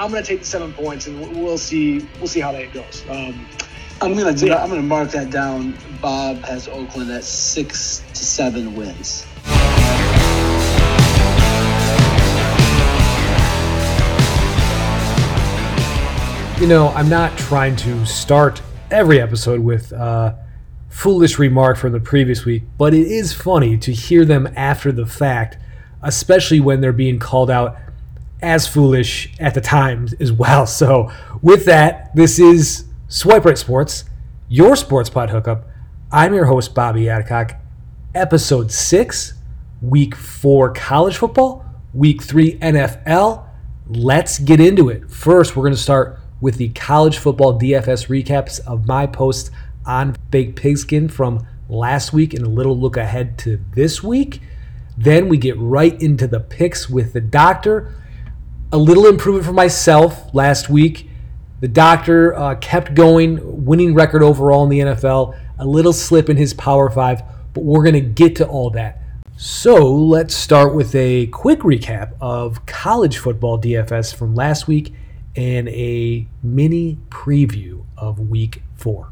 I'm going to take the seven points, and we'll see. We'll see how that goes. Um, I'm gonna do that. I'm gonna mark that down. Bob has Oakland at six to seven wins. You know, I'm not trying to start every episode with a foolish remark from the previous week, but it is funny to hear them after the fact, especially when they're being called out as foolish at the time as well. So, with that, this is Swipe Right Sports, your sports pod hookup. I'm your host, Bobby Adcock. Episode 6, Week 4 college football, Week 3 NFL. Let's get into it. First, we're going to start with the college football DFS recaps of my posts on Fake Pigskin from last week and a little look ahead to this week. Then we get right into the picks with the doctor. A little improvement for myself last week. The doctor uh, kept going, winning record overall in the NFL. A little slip in his Power Five, but we're going to get to all that. So let's start with a quick recap of college football DFS from last week and a mini preview of week four.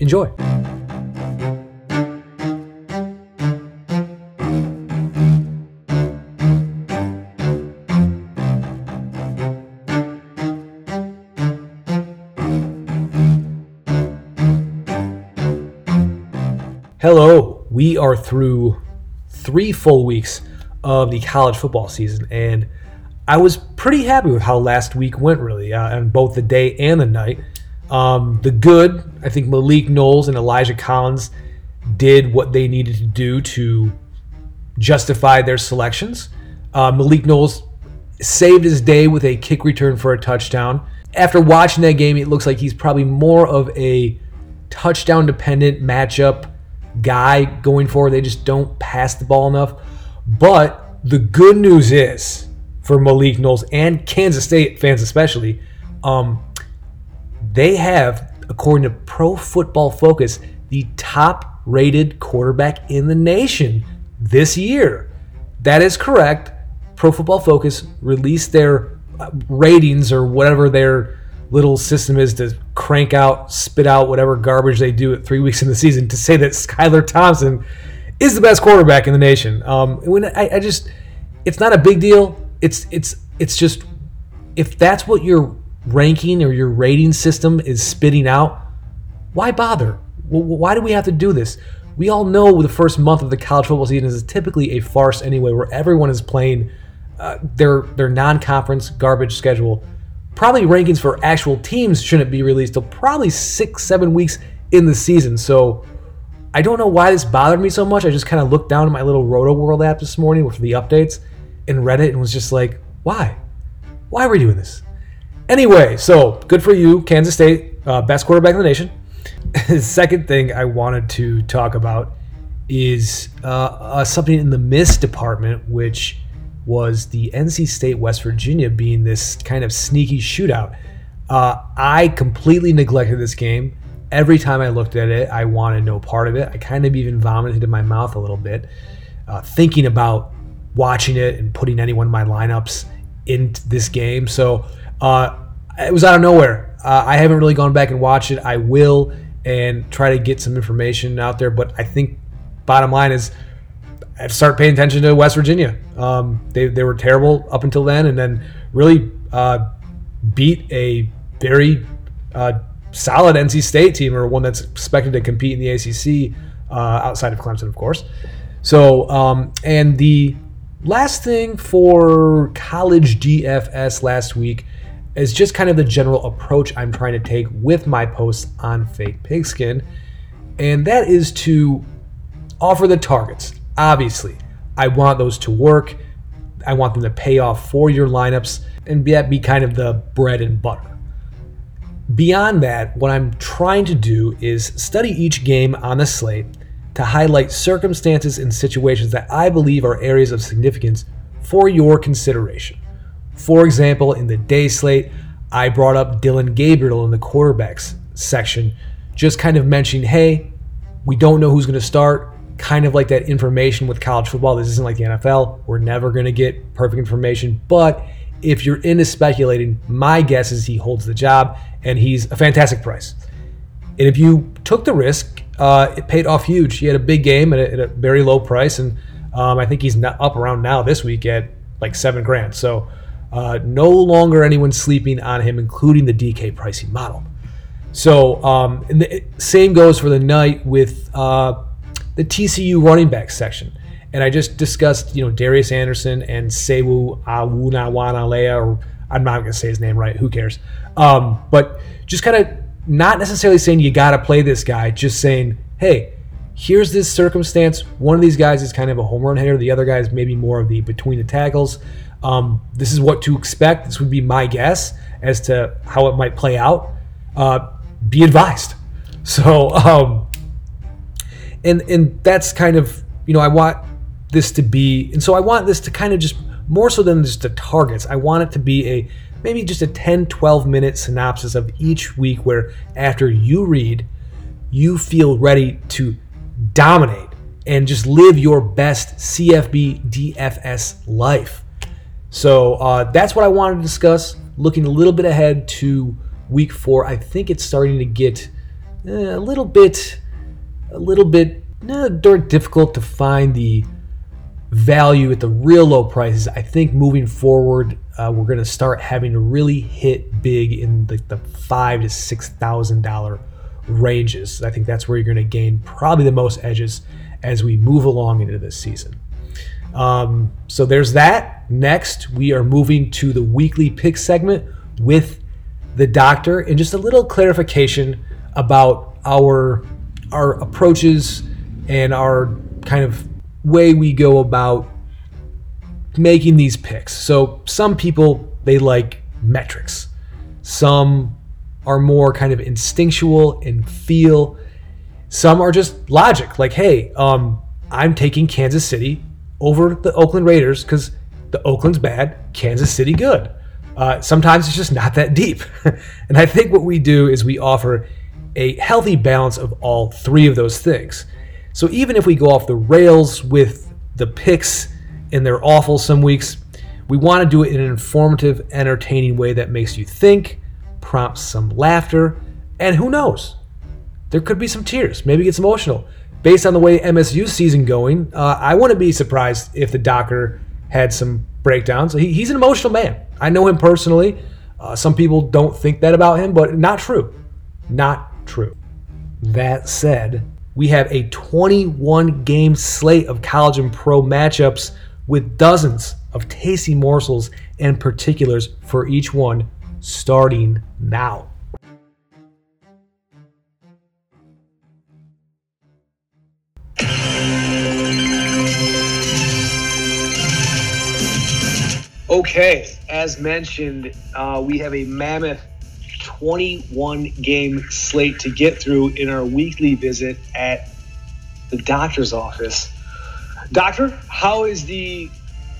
Enjoy. Are through three full weeks of the college football season, and I was pretty happy with how last week went, really, uh, on both the day and the night. Um, the good, I think Malik Knowles and Elijah Collins did what they needed to do to justify their selections. Uh, Malik Knowles saved his day with a kick return for a touchdown. After watching that game, it looks like he's probably more of a touchdown dependent matchup guy going forward. They just don't pass the ball enough. But the good news is for Malik Knowles and Kansas State fans especially, um, they have, according to Pro Football Focus, the top rated quarterback in the nation this year. That is correct. Pro Football Focus released their uh, ratings or whatever their little system is to crank out, spit out whatever garbage they do at three weeks in the season to say that Skylar Thompson is the best quarterback in the nation. Um, when I, I just, it's not a big deal. It's it's it's just if that's what your ranking or your rating system is spitting out, why bother? Why do we have to do this? We all know the first month of the college football season is typically a farce anyway, where everyone is playing uh, their their non-conference garbage schedule probably rankings for actual teams shouldn't be released till probably six, seven weeks in the season. So I don't know why this bothered me so much. I just kind of looked down at my little Roto World app this morning with the updates and read it and was just like, why? Why are we doing this? Anyway, so good for you, Kansas State, uh, best quarterback in the nation. second thing I wanted to talk about is uh, uh, something in the miss department, which was the NC State West Virginia being this kind of sneaky shootout. Uh, I completely neglected this game. Every time I looked at it, I wanted no part of it. I kind of even vomited in my mouth a little bit, uh, thinking about watching it and putting anyone in my lineups in this game. So uh, it was out of nowhere. Uh, I haven't really gone back and watched it. I will and try to get some information out there. But I think bottom line is start paying attention to West Virginia. Um, they, they were terrible up until then, and then really uh, beat a very uh, solid NC State team, or one that's expected to compete in the ACC uh, outside of Clemson, of course. So, um, and the last thing for college DFS last week is just kind of the general approach I'm trying to take with my posts on Fake Pigskin, and that is to offer the targets Obviously, I want those to work. I want them to pay off for your lineups and be, be kind of the bread and butter. Beyond that, what I'm trying to do is study each game on the slate to highlight circumstances and situations that I believe are areas of significance for your consideration. For example, in the day slate, I brought up Dillon Gabriel in the quarterbacks section, just kind of mentioning, hey, we don't know who's going to start kind of like that information with college football. This isn't like the NFL. We're never going to get perfect information. But if you're into speculating, my guess is he holds the job and he's a fantastic price. And if you took the risk, uh, it paid off huge. He had a big game at a, at a very low price, and um, I think he's up around now this week at like seven grand. So uh, no longer anyone sleeping on him, including the DK pricing model. So um, the same goes for the night with uh, the TCU running back section. And I just discussed, you know, Darius Anderson and Sewu Awunawanalea, or I'm not going to say his name right. Who cares? Um, but just kind of not necessarily saying you got to play this guy, just saying, hey, here's this circumstance. One of these guys is kind of a home run hitter. The other guy is maybe more of the between the tackles. Um, this is what to expect. This would be my guess as to how it might play out. Uh, be advised. So, um, and and that's kind of you know I want this to be, and so I want this to kind of just more so than just the targets. I want it to be a maybe just a 10, 12 minute synopsis of each week where after you read, you feel ready to dominate and just live your best CFB DFS life. So uh, that's what I wanted to discuss. Looking a little bit ahead to week four, I think it's starting to get uh, a little bit, a little bit uh, difficult to find the value at the real low prices. I think moving forward, uh, we're going to start having to really hit big in the, the five to six thousand dollar ranges. I think that's where you're going to gain probably the most edges as we move along into this season. Um, so there's that. Next, we are moving to the weekly pick segment with the doctor and just a little clarification about our our approaches and our kind of way we go about making these picks. So some people they like metrics. Some are more kind of instinctual and feel. Some are just logic, like, hey, um, I'm taking Kansas City over the Oakland Raiders because the Oakland's bad, Kansas City good. Uh, sometimes it's just not that deep. and I think what we do is we offer a healthy balance of all three of those things. So even if we go off the rails with the picks and they're awful some weeks, we want to do it in an informative, entertaining way that makes you think, prompts some laughter, and who knows? There could be some tears. Maybe gets emotional based on the way MSU season going, uh, I wouldn't be surprised if the Docker had some breakdowns. He, he's an emotional man. I know him personally. Uh, some people don't think that about him, but not true. Not true. That said, we have a 21 game slate of college and pro matchups with dozens of tasty morsels and particulars for each one starting now. Okay, as mentioned, uh, we have a mammoth 21 game slate to get through in our weekly visit at the doctor's office. Doctor, how is the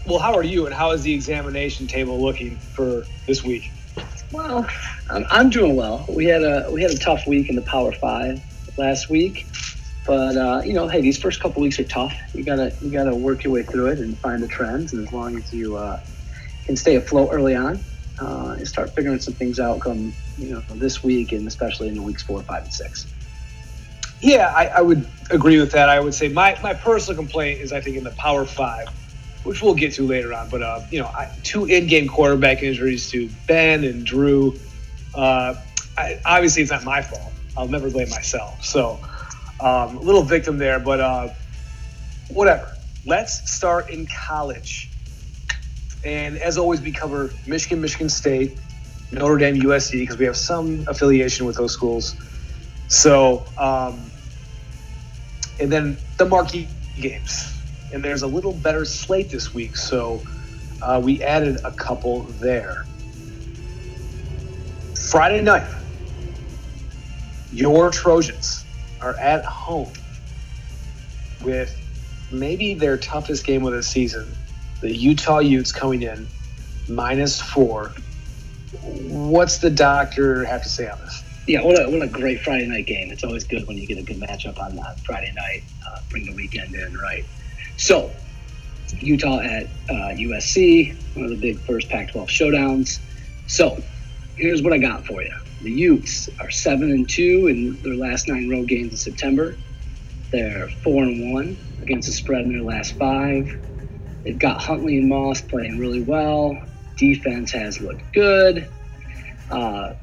well? How are you, and how is the examination table looking for this week? Well, I'm, I'm doing well. We had a we had a tough week in the Power Five last week, but uh, you know, hey, these first couple weeks are tough. You gotta you gotta work your way through it and find the trends. And as long as you uh, can stay afloat early on uh, and start figuring some things out come you know this week and especially in the weeks four, five, and six. Yeah, I, I would agree with that. I would say my, my personal complaint is I think in the Power Five, which we'll get to later on. But uh, you know, I, two in-game quarterback injuries to Ben and Drew. Uh, I, obviously, it's not my fault. I'll never blame myself. So, um, a little victim there, but uh, whatever. Let's start in college. And as always, we cover Michigan, Michigan State, Notre Dame, USC, because we have some affiliation with those schools. So, um, and then the marquee games. And there's a little better slate this week. So uh, we added a couple there. Friday night, your Trojans are at home with maybe their toughest game of the season the Utah Utes coming in minus four. What's the doctor have to say on this? Yeah, what a, what a great Friday night game. It's always good when you get a good matchup on, on Friday night. Uh, bring the weekend in, right? So, Utah at uh, USC, one of the big first Pac-12 showdowns. So, here's what I got for you. The Utes are seven and two in their last nine road games in September. They're four and one against the spread in their last five. They've got Huntley and Moss playing really well. Defense has looked good. Uh,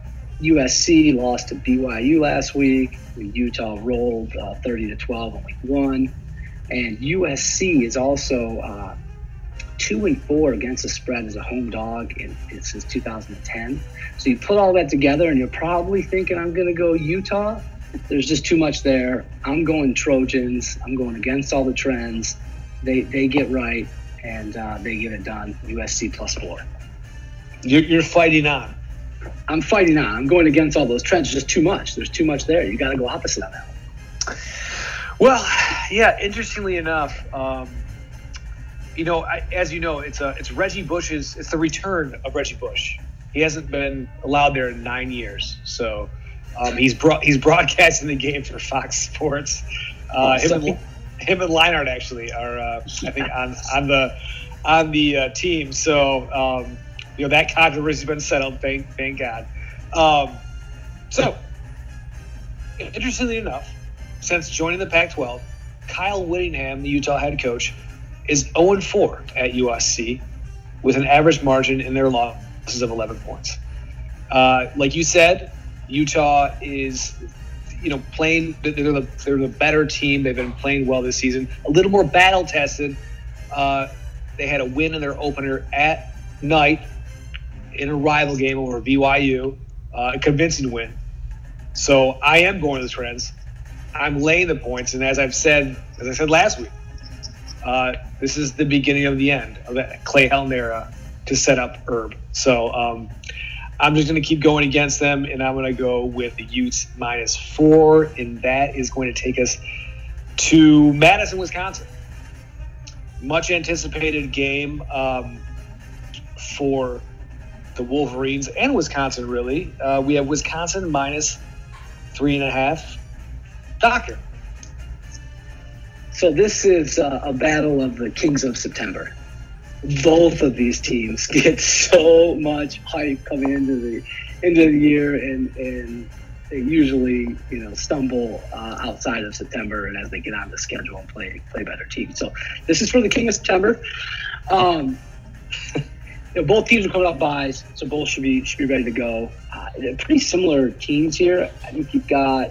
USC lost to BYU last week. Utah rolled uh, 30 to 12 in week one. And USC is also uh, two and four against the spread as a home dog in, in, since 2010. So you put all that together, and you're probably thinking, I'm going to go Utah. There's just too much there. I'm going Trojans. I'm going against all the trends. They, they get right, and uh, they get it done. USC plus four. You're, you're fighting on. I'm fighting on. I'm going against all those trends. Just too much. There's too much there. You got to go opposite on that. Well, yeah. Interestingly enough, um, you know, I, as you know, it's a it's Reggie Bush's. It's the return of Reggie Bush. He hasn't been allowed there in nine years, so um, he's brought he's broadcasting the game for Fox Sports. Uh, him, and, him and Leinart actually are, uh, I think, on on the on the uh, team. So um, you know that controversy's been settled. Thank thank God. Um, so interestingly enough, since joining the Pac-12, Kyle Whittingham, the Utah head coach, is 0 4 at USC with an average margin in their losses of 11 points. Uh, like you said, Utah is, you know, playing. They're the they're the better team. They've been playing well this season. A little more battle tested. Uh, they had a win in their opener at night in a rival game over BYU, uh, a convincing win. So I am going to the Trends. I'm laying the points, and as I've said, as I said last week, uh, this is the beginning of the end of that Clay Helton era to set up Herb. So um, I'm just going to keep going against them, and I'm going to go with the Utes minus four, and that is going to take us to Madison, Wisconsin. Much anticipated game um, for the Wolverines and Wisconsin, really. Uh, we have Wisconsin minus three and a half. Doctor. So this is uh, a battle of the kings of September. Both of these teams get so much hype coming into the end of the year, and and they usually you know stumble uh, outside of September, and as they get on the schedule and play play better teams. So this is for the king of September. Um, you know, both teams are coming off buys, so both should be should be ready to go. Uh, they're pretty similar teams here. I think you've got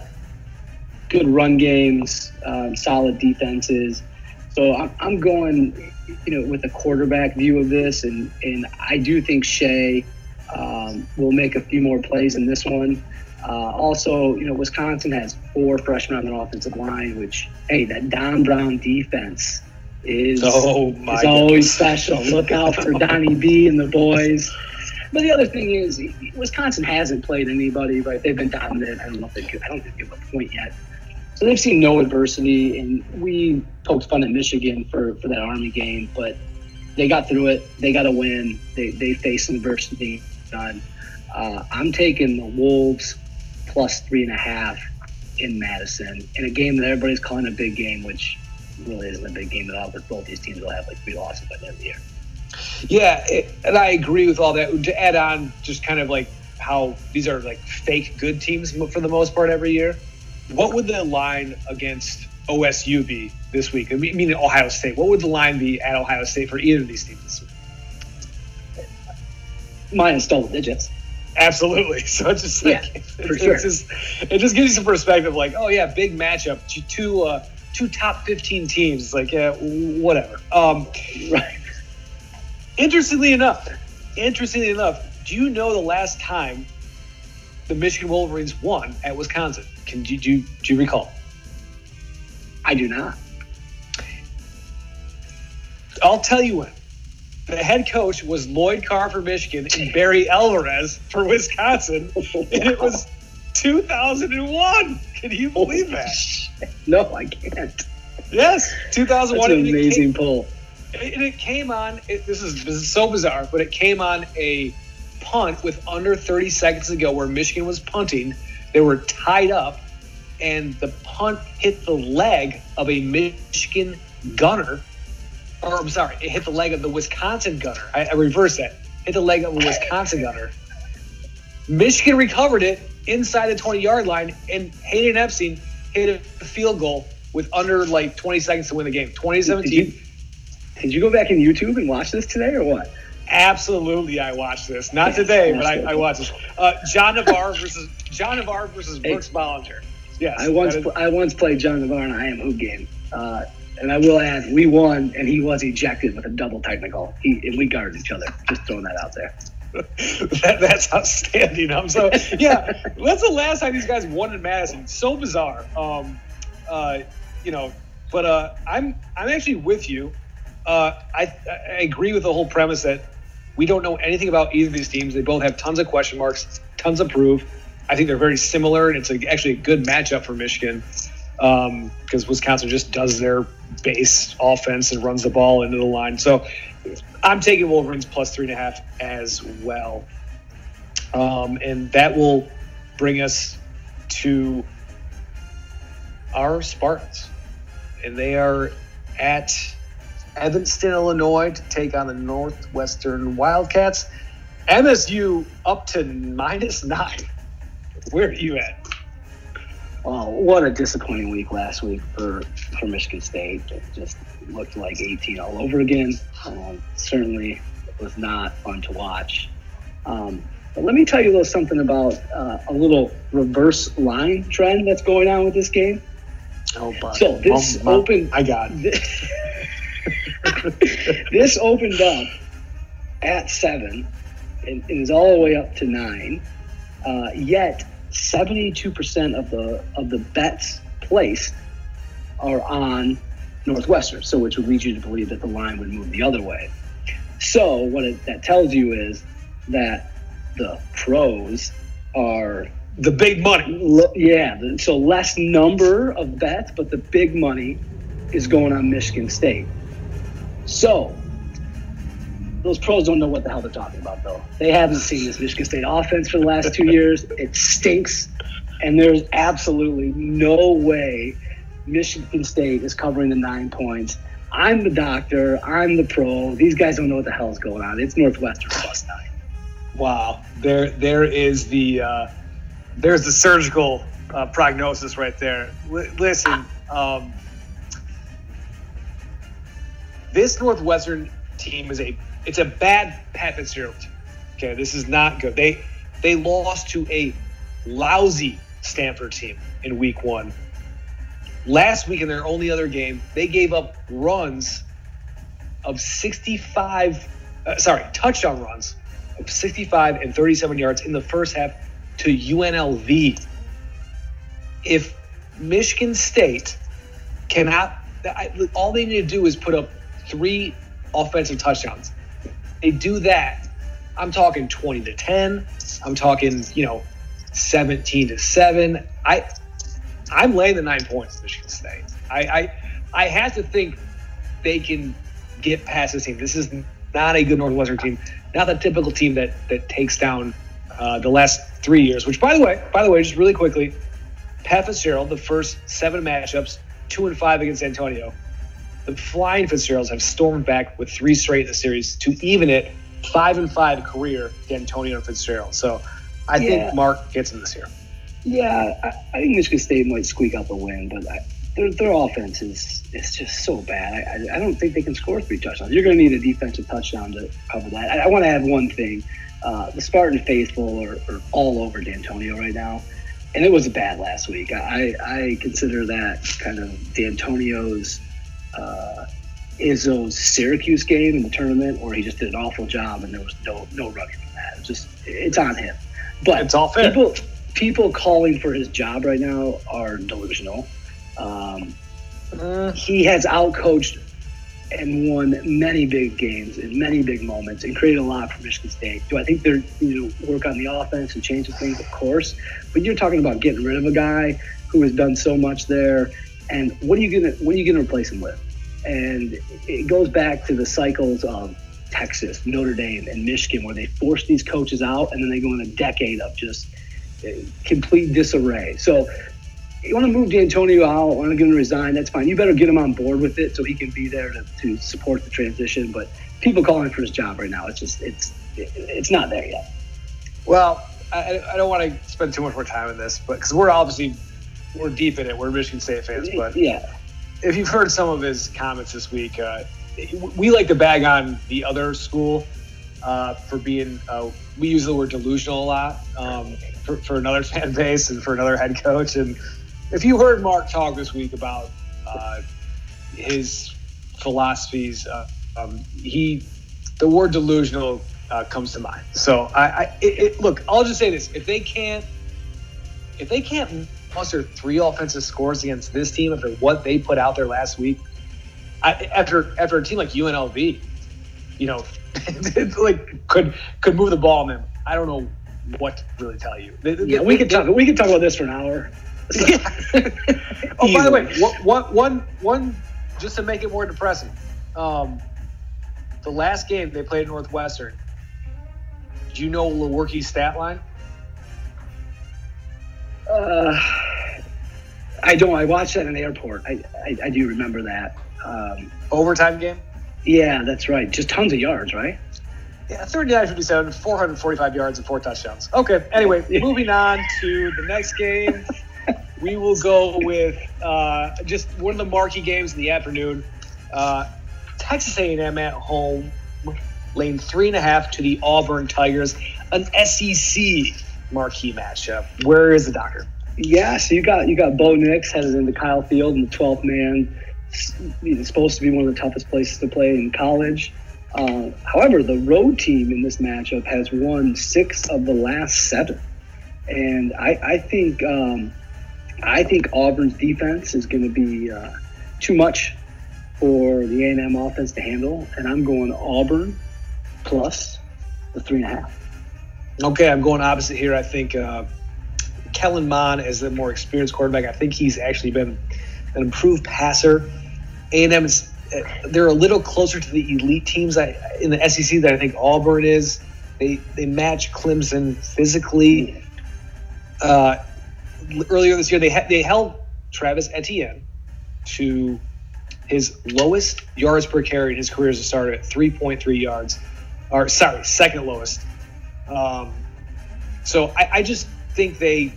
good run games, um, solid defenses. So I'm, I'm going, you know, with a quarterback view of this, and and I do think Shea um, will make a few more plays in this one. Uh, also, you know, Wisconsin has four freshmen on their offensive line, which hey, that Don Brown defense is oh is always special. Look out for Donnie B and the boys. But the other thing is, Wisconsin hasn't played anybody, right? They've been dominant. I don't know if they could, I don't think they give a point yet. So they've seen no adversity, and we poked fun at Michigan for, for that Army game, but they got through it. They got a win. They, they faced adversity. Done. Uh, I'm taking the Wolves plus three and a half in Madison in a game that everybody's calling a big game, which really isn't a big game at all. But both these teams will have like three losses by the end of the year. Yeah, it, and I agree with all that. To add on, just kind of like how these are like fake good teams for the most part every year. What would the line against OSU be this week? I mean, Ohio State. What would the line be at Ohio State for either of these teams this week? Minus double digits. Absolutely. So it's just like yeah, for sure. just, it just gives you some perspective. Like, oh yeah, big matchup. Two uh, two top fifteen teams. It's like yeah, whatever. Um, right. Interestingly enough, interestingly enough, do you know the last time the Michigan Wolverines won at Wisconsin? Can do, do, do you recall? I do not. I'll tell you what. The head coach was Lloyd Carr for Michigan and Barry Alvarez for Wisconsin, and it was 2001. Can you believe that? No, I can't. Yes, 2001. That's an amazing pull. And it came on. It, this is this is so bizarre, but it came on a punt with under 30 seconds to go, where Michigan was punting. They were tied up, and the punt hit the leg of a Michigan gunner or I'm sorry, it hit the leg of the Wisconsin gunner. I, I reversed that. Hit the leg of the Wisconsin gunner. Michigan recovered it inside the 20 yard line, and Hayden Epstein hit a field goal with under like 20 seconds to win the game. 2017. Did you, did you go back in YouTube and watch this today or what? Absolutely, I watched this. Not today, but I, I watched this. Uh, John Navarre versus John Navarre versus Brooks Bollinger. Yes, I once is- I once played John Navarre in a I am hoop game, uh, and I will add we won, and he was ejected with a double technical. He and we guarded each other. Just throwing that out there. that, that's outstanding. I'm so yeah. That's the last time these guys won in Madison. So bizarre. Um, uh, you know, but uh, I'm I'm actually with you. Uh, I I agree with the whole premise that we don't know anything about either of these teams. They both have tons of question marks, tons of proof. I think they're very similar, and it's a, actually a good matchup for Michigan because Wisconsin just does their base offense and runs the ball into the line. So I'm taking Wolverines plus three and a half as well. Um, and that will bring us to our Spartans. And they are at Evanston, Illinois to take on the Northwestern Wildcats. MSU up to minus nine. Where are you at? Oh, what a disappointing week last week for, for Michigan State. It just looked like 18 all over again. Um, certainly was not fun to watch. Um, but let me tell you a little something about uh, a little reverse line trend that's going on with this game. Oh. So this open- I got it. this opened up at seven and, and is all the way up to nine. Uh, yet, seventy-two percent of the of the bets placed are on Northwestern, so which would lead you to believe that the line would move the other way. So, what it, that tells you is that the pros are The big money. Yeah, so less number of bets, but the big money is going on Michigan State. So those pros don't know what the hell they're talking about, though. They haven't seen this Michigan State offense for the last two years. It stinks, and there's absolutely no way Michigan State is covering the nine points. I'm the doctor. I'm the pro. These guys don't know what the hell is going on. It's Northwestern plus nine. Wow, there there is the uh, there's the surgical uh, prognosis right there. L- listen, um, this Northwestern team is a it's a bad Pat Fitzgerald team. Okay, this is not good. They they lost to a lousy Stanford team in Week One. Last week in their only other game, they gave up runs of 65, uh, sorry, touchdown runs of 65 and 37 yards in the first half to UNLV. If Michigan State cannot, all they need to do is put up three offensive touchdowns. They do that. I'm talking 20 to 10. I'm talking, you know, 17 to 7. I I'm laying the nine points, Michigan State. I, I I have to think they can get past this team. This is not a good Northwestern team, not the typical team that that takes down uh, the last three years. Which, by the way, by the way, just really quickly, Pat Fitzgerald, the first seven matchups, two and five against D'Antonio. The Flying Fitzgeralds have stormed back with three straight in the series to even it five and five career to Antonio Fitzgerald. So I Yeah. think Mark gets him this year. Yeah, I, I think Michigan State might squeak out the win, but I, their, their offense is is just so bad. I, I, don't think they can score three touchdowns. You're going to need a defensive touchdown to cover that. I, I want to add one thing. Uh, the Spartan faithful are, are all over D'Antonio right now, and it was bad last week. I, I consider that kind of D'Antonio's uh, Izzo's Syracuse game in the tournament, or he just did an awful job, and there was no no running from that. It's just it's on him. But It's all fair. people people calling for his job right now are delusional. Um, he has outcoached and won many big games in many big moments and created a lot for Michigan State. Do I think they're you know work on the offense and change the things? Of course, but you're talking about getting rid of a guy who has done so much there, and what are you gonna what are you gonna replace him with? And it goes back to the cycles of Texas, Notre Dame, and Michigan, where they force these coaches out, and then they go in a decade of just uh, complete disarray. So you want to move D'Antonio out, want to get him to resign, that's fine. You better get him on board with it so he can be there to, to support the transition. But people calling for his job right now, it's just it's it's not there yet. Well, I, I don't want to spend too much more time on this, but because we're obviously we're deep in it, we're Michigan State fans. But yeah, if you've heard some of his comments this week, uh, we like to bag on the other school uh, for being. Uh, we use the word delusional a lot um, for, for another fan base and for another head coach. And if you heard Mark talk this week about uh, his philosophies, uh, um, he the word delusional uh, comes to mind. So I, I it, it, look. I'll just say this: if they can't, if they can't muster three offensive scores against this team after what they put out there last week, I, after after a team like UNLV, you know, it's like could could move the ball, man. I don't know what to really tell you. Yeah, we could talk. We could talk about this for an hour. Yeah. oh, by the way, one, one, one, just to make it more depressing, um, the last game they played Northwestern. Do you know Lewerke's stat line? Uh, I don't. I watched that in the airport. I, I, I do remember that. Um, Overtime game? Yeah, that's right. Just tons of yards, right? Yeah, 39 57, 445 yards and four touchdowns. Okay, anyway, moving on to the next game. we will go with uh, just one of the marquee games in the afternoon. Uh, Texas A&M at home, laying three and a half to the Auburn Tigers, an SEC marquee matchup. Where is the doctor? Yeah, so you got you got Bo Nix headed into Kyle Field in the 12th man. It's supposed to be one of the toughest places to play in college. Uh, however, the road team in this matchup has won six of the last seven, and I, I think um, I think Auburn's defense is going to be uh, too much for the A&M offense to handle, and I'm going Auburn plus the three and a half. Okay, I'm going opposite here. I think uh, Kellen Mond is the more experienced quarterback. I think he's actually been an improved passer. A&M is uh, they're a little closer to the elite teams in the SEC that I think Auburn is. They they match Clemson physically. Uh, earlier this year, they ha- they held Travis Etienne to his lowest yards per carry in his career as a starter at 3.3 yards, or sorry, second lowest. Um, so I, I, just think they,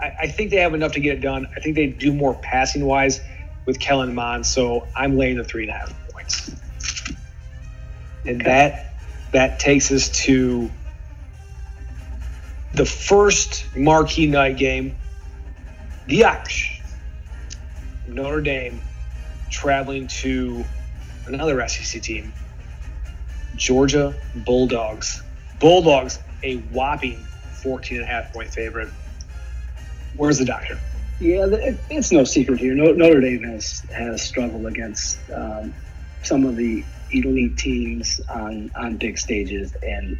I, I, think they have enough to get it done. I think they do more passing wise with Kellen Mond. So I'm laying the three and a half points, and okay. that that takes us to the first marquee night game the Irish, Notre Dame, traveling to another SEC team, Georgia Bulldogs. Bulldogs, a whopping 14 and a half point favorite. Where's the doctor? Yeah, it's no secret here. Notre Dame has has struggled against um, some of the elite teams on on big stages and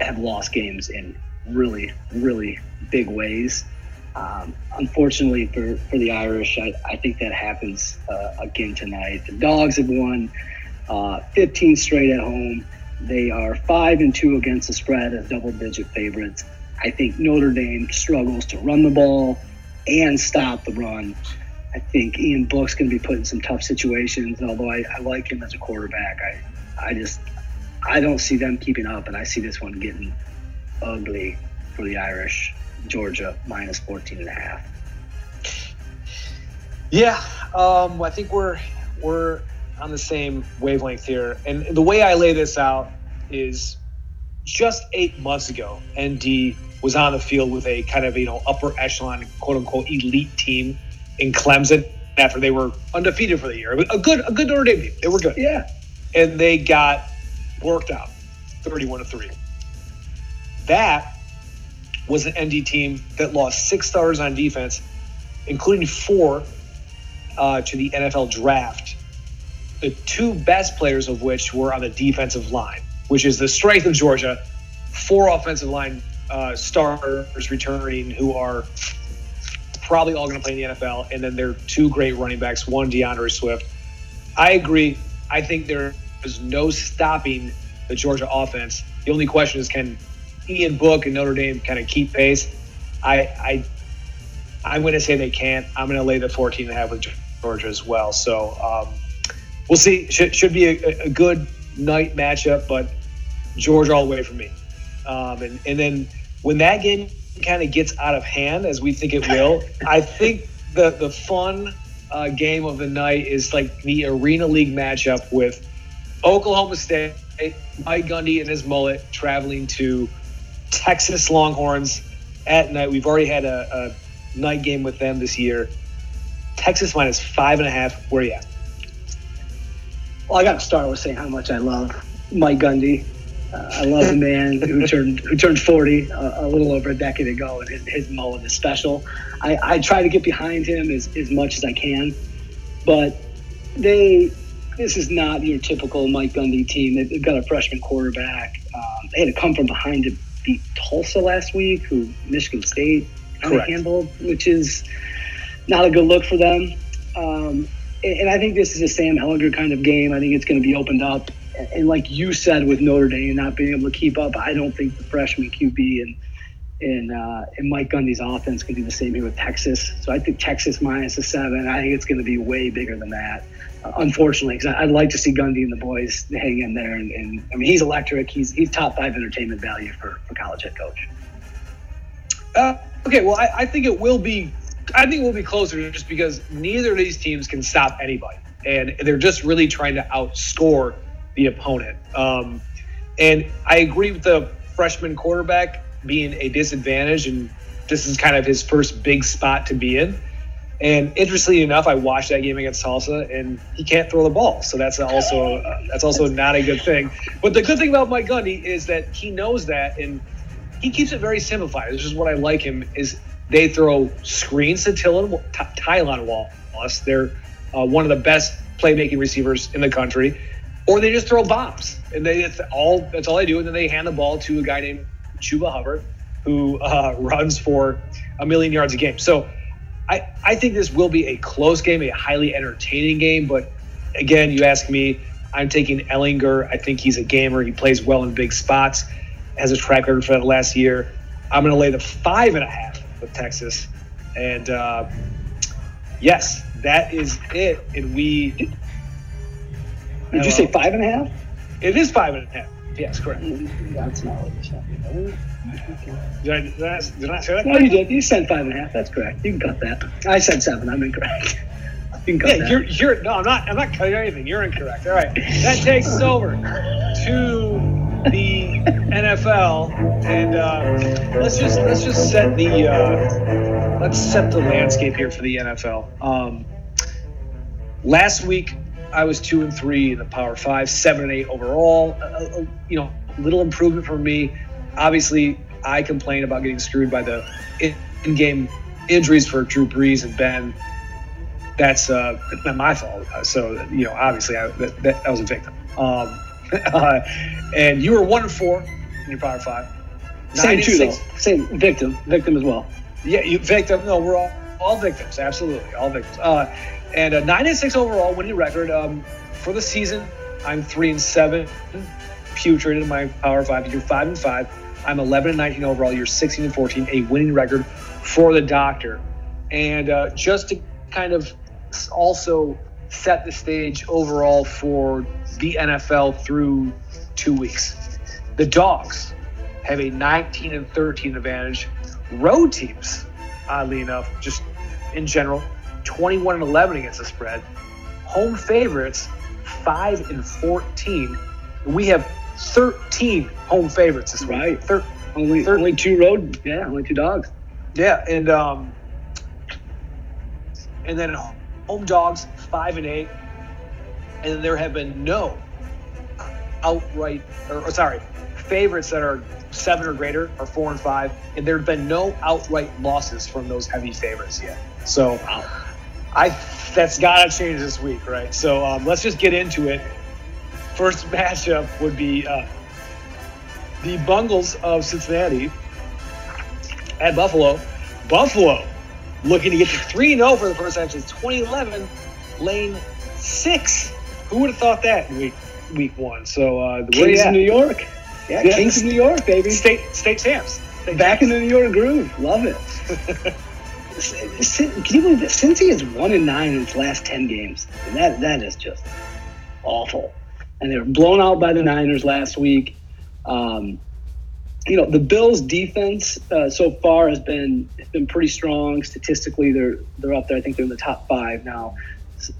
have lost games in really really big ways. Um, unfortunately for, for the Irish, I, I think that happens uh, again tonight. The Dogs have won uh, 15 straight at home. They are five and two against the spread as double-digit favorites. I think Notre Dame struggles to run the ball and stop the run. I think Ian Book's going to be put in some tough situations. Although I, I like him as a quarterback, I I just I don't see them keeping up, and I see this one getting ugly for the Irish. Georgia minus 14 and a half. Yeah, um, I think we're we're on the same wavelength here. And the way I lay this out is just eight months ago, ND was on the field with a kind of you know upper echelon, quote unquote, elite team in Clemson after they were undefeated for the year. A good a good Notre Dame team. They were good. Yeah. And they got worked out, thirty-one to three. That was an ND team that lost six stars on defense, including four uh, to the NFL draft. The two best players of which were on the defensive line, which is the strength of Georgia. Four offensive line uh, stars returning who are probably all going to play in the NFL, and then there are two great running backs, one D'Andre Swift. I agree. I think there is no stopping the Georgia offense. The only question is can Ian Book and Notre Dame kind of keep pace. I, I I'm going to say they can't. I'm going to lay the 14 and a half with Georgia as well. So um, we'll see. Should, should be a, a, good night matchup, but Georgia all the way for me. Um, and, and then when that game kind of gets out of hand, as we think it will, I think the, the fun uh, game of the night is like the Arena League matchup with Oklahoma State, Mike Gundy and his mullet traveling to Texas Longhorns at night. We've already had a, a night game with them this year. Texas minus five and a half. Where are you at? Well, I got to start with saying how much I love Mike Gundy. Uh, I love the man who turned who turned 40 uh, a little over a decade ago, and his, his mullet is special. I, I try to get behind him as, as much as I can, but they this is not your typical Mike Gundy team. They've got a freshman quarterback. Um, they had to come from behind to beat Tulsa last week, who Michigan State kind of handled, which is not a good look for them. Um, and, and, I think this is a Sam Ehlinger kind of game. I think it's going to be opened up. And, and like you said, with Notre Dame not being able to keep up, I don't think the freshman QB and and, uh, and Mike Gundy's offense can do the same here with Texas. So I think Texas minus a seven. I think it's going to be way bigger than that unfortunately, because I'd like to see Gundy and the boys hang in there. And, and, I mean, he's electric. He's he's top five entertainment value for, for college head coach. Uh, okay, well, I, I, think it will be. I think it will be closer just because neither of these teams can stop anybody, and they're just really trying to outscore the opponent. Um, and I agree with the freshman quarterback being a disadvantage, and this is kind of his first big spot to be in. And interestingly enough, I watched that game against Tulsa, and he can't throw the ball, so that's also uh, that's also not a good thing. But the good thing about Mike Gundy is that he knows that, and he keeps it very simplified. This is what I like him is they throw screens to Tylan Wallace. They're uh, one of the best playmaking receivers in the country, or they just throw bombs, and they that's all that's all they do, and then they hand the ball to a guy named Chuba Hubbard, who uh, runs for a million yards a game. So I, I think this will be a close game, a highly entertaining game. But again, you ask me, I'm taking Ehlinger I think he's a gamer. He plays well in big spots, has a track record for that last year. I'm going to lay the five and a half with Texas. And uh, yes, that is it. And we. Did you say five and a half? It is five and a half. Yes, correct. That's not what you said. Did I, did I, did I say that? No, you did. You said five and a half. That's correct. You can cut that. I said seven. I'm incorrect. You can cut yeah, that. you're you're no, I'm not. I'm not cutting anything. You're incorrect. All right, that takes us over to the NFL, and uh, let's just let's just set the uh, let's set the landscape here for the NFL. Um, last week, I was two and three in the Power Five, seven and eight overall. Uh, uh you know, little improvement for me obviously, I complain about getting screwed by the in-game injuries for Drew Brees and Ben. That's uh, not my fault. Uh, so you know, obviously, I, that, that, was a victim. Um, uh, and you were one and four in your Power Five. Same too, though. Same victim, victim as well. Yeah, you victim. No, we're all all victims. Absolutely, all victims. Uh, and a nine and six overall winning record um, for the season. I'm three and seven, putrid in my Power Five. You're five and five. I'm 11 and 19 overall. You're 16 and 14, a winning record for the doctor. And uh, just to kind of also set the stage overall for the NFL through two weeks, the Dogs have a 19 and 13 advantage. Road teams, oddly enough, just in general, 21 and 11 against the spread. Home favorites, 5 and 14. We have 13 home favorites this week. Right. Thir- only, only two road, yeah, only two dogs. Yeah, and um, and then home dogs five and eight, and there have been no outright, or, or sorry, favorites that are seven or greater are four and five, and there have been no outright losses from those heavy favorites yet. So, I that's got to change this week, right? So um, let's just get into it first matchup would be uh, the Bungles of Cincinnati at Buffalo. Buffalo looking to get to 3 0 for the first time since 2011, lane six. Who would have thought that in week week one? So uh, the Kings of New York. Yeah, yeah, Kings of New York, baby. State state champs. State Back champs. in the New York groove. Love it. can you believe that? Cincy is one and nine in its last ten games, that that is just awful. And they were blown out by the Niners last week. Um, you know, the Bills' defense uh, so far has been been pretty strong. Statistically, they're they're up there. I think they're in the top five now.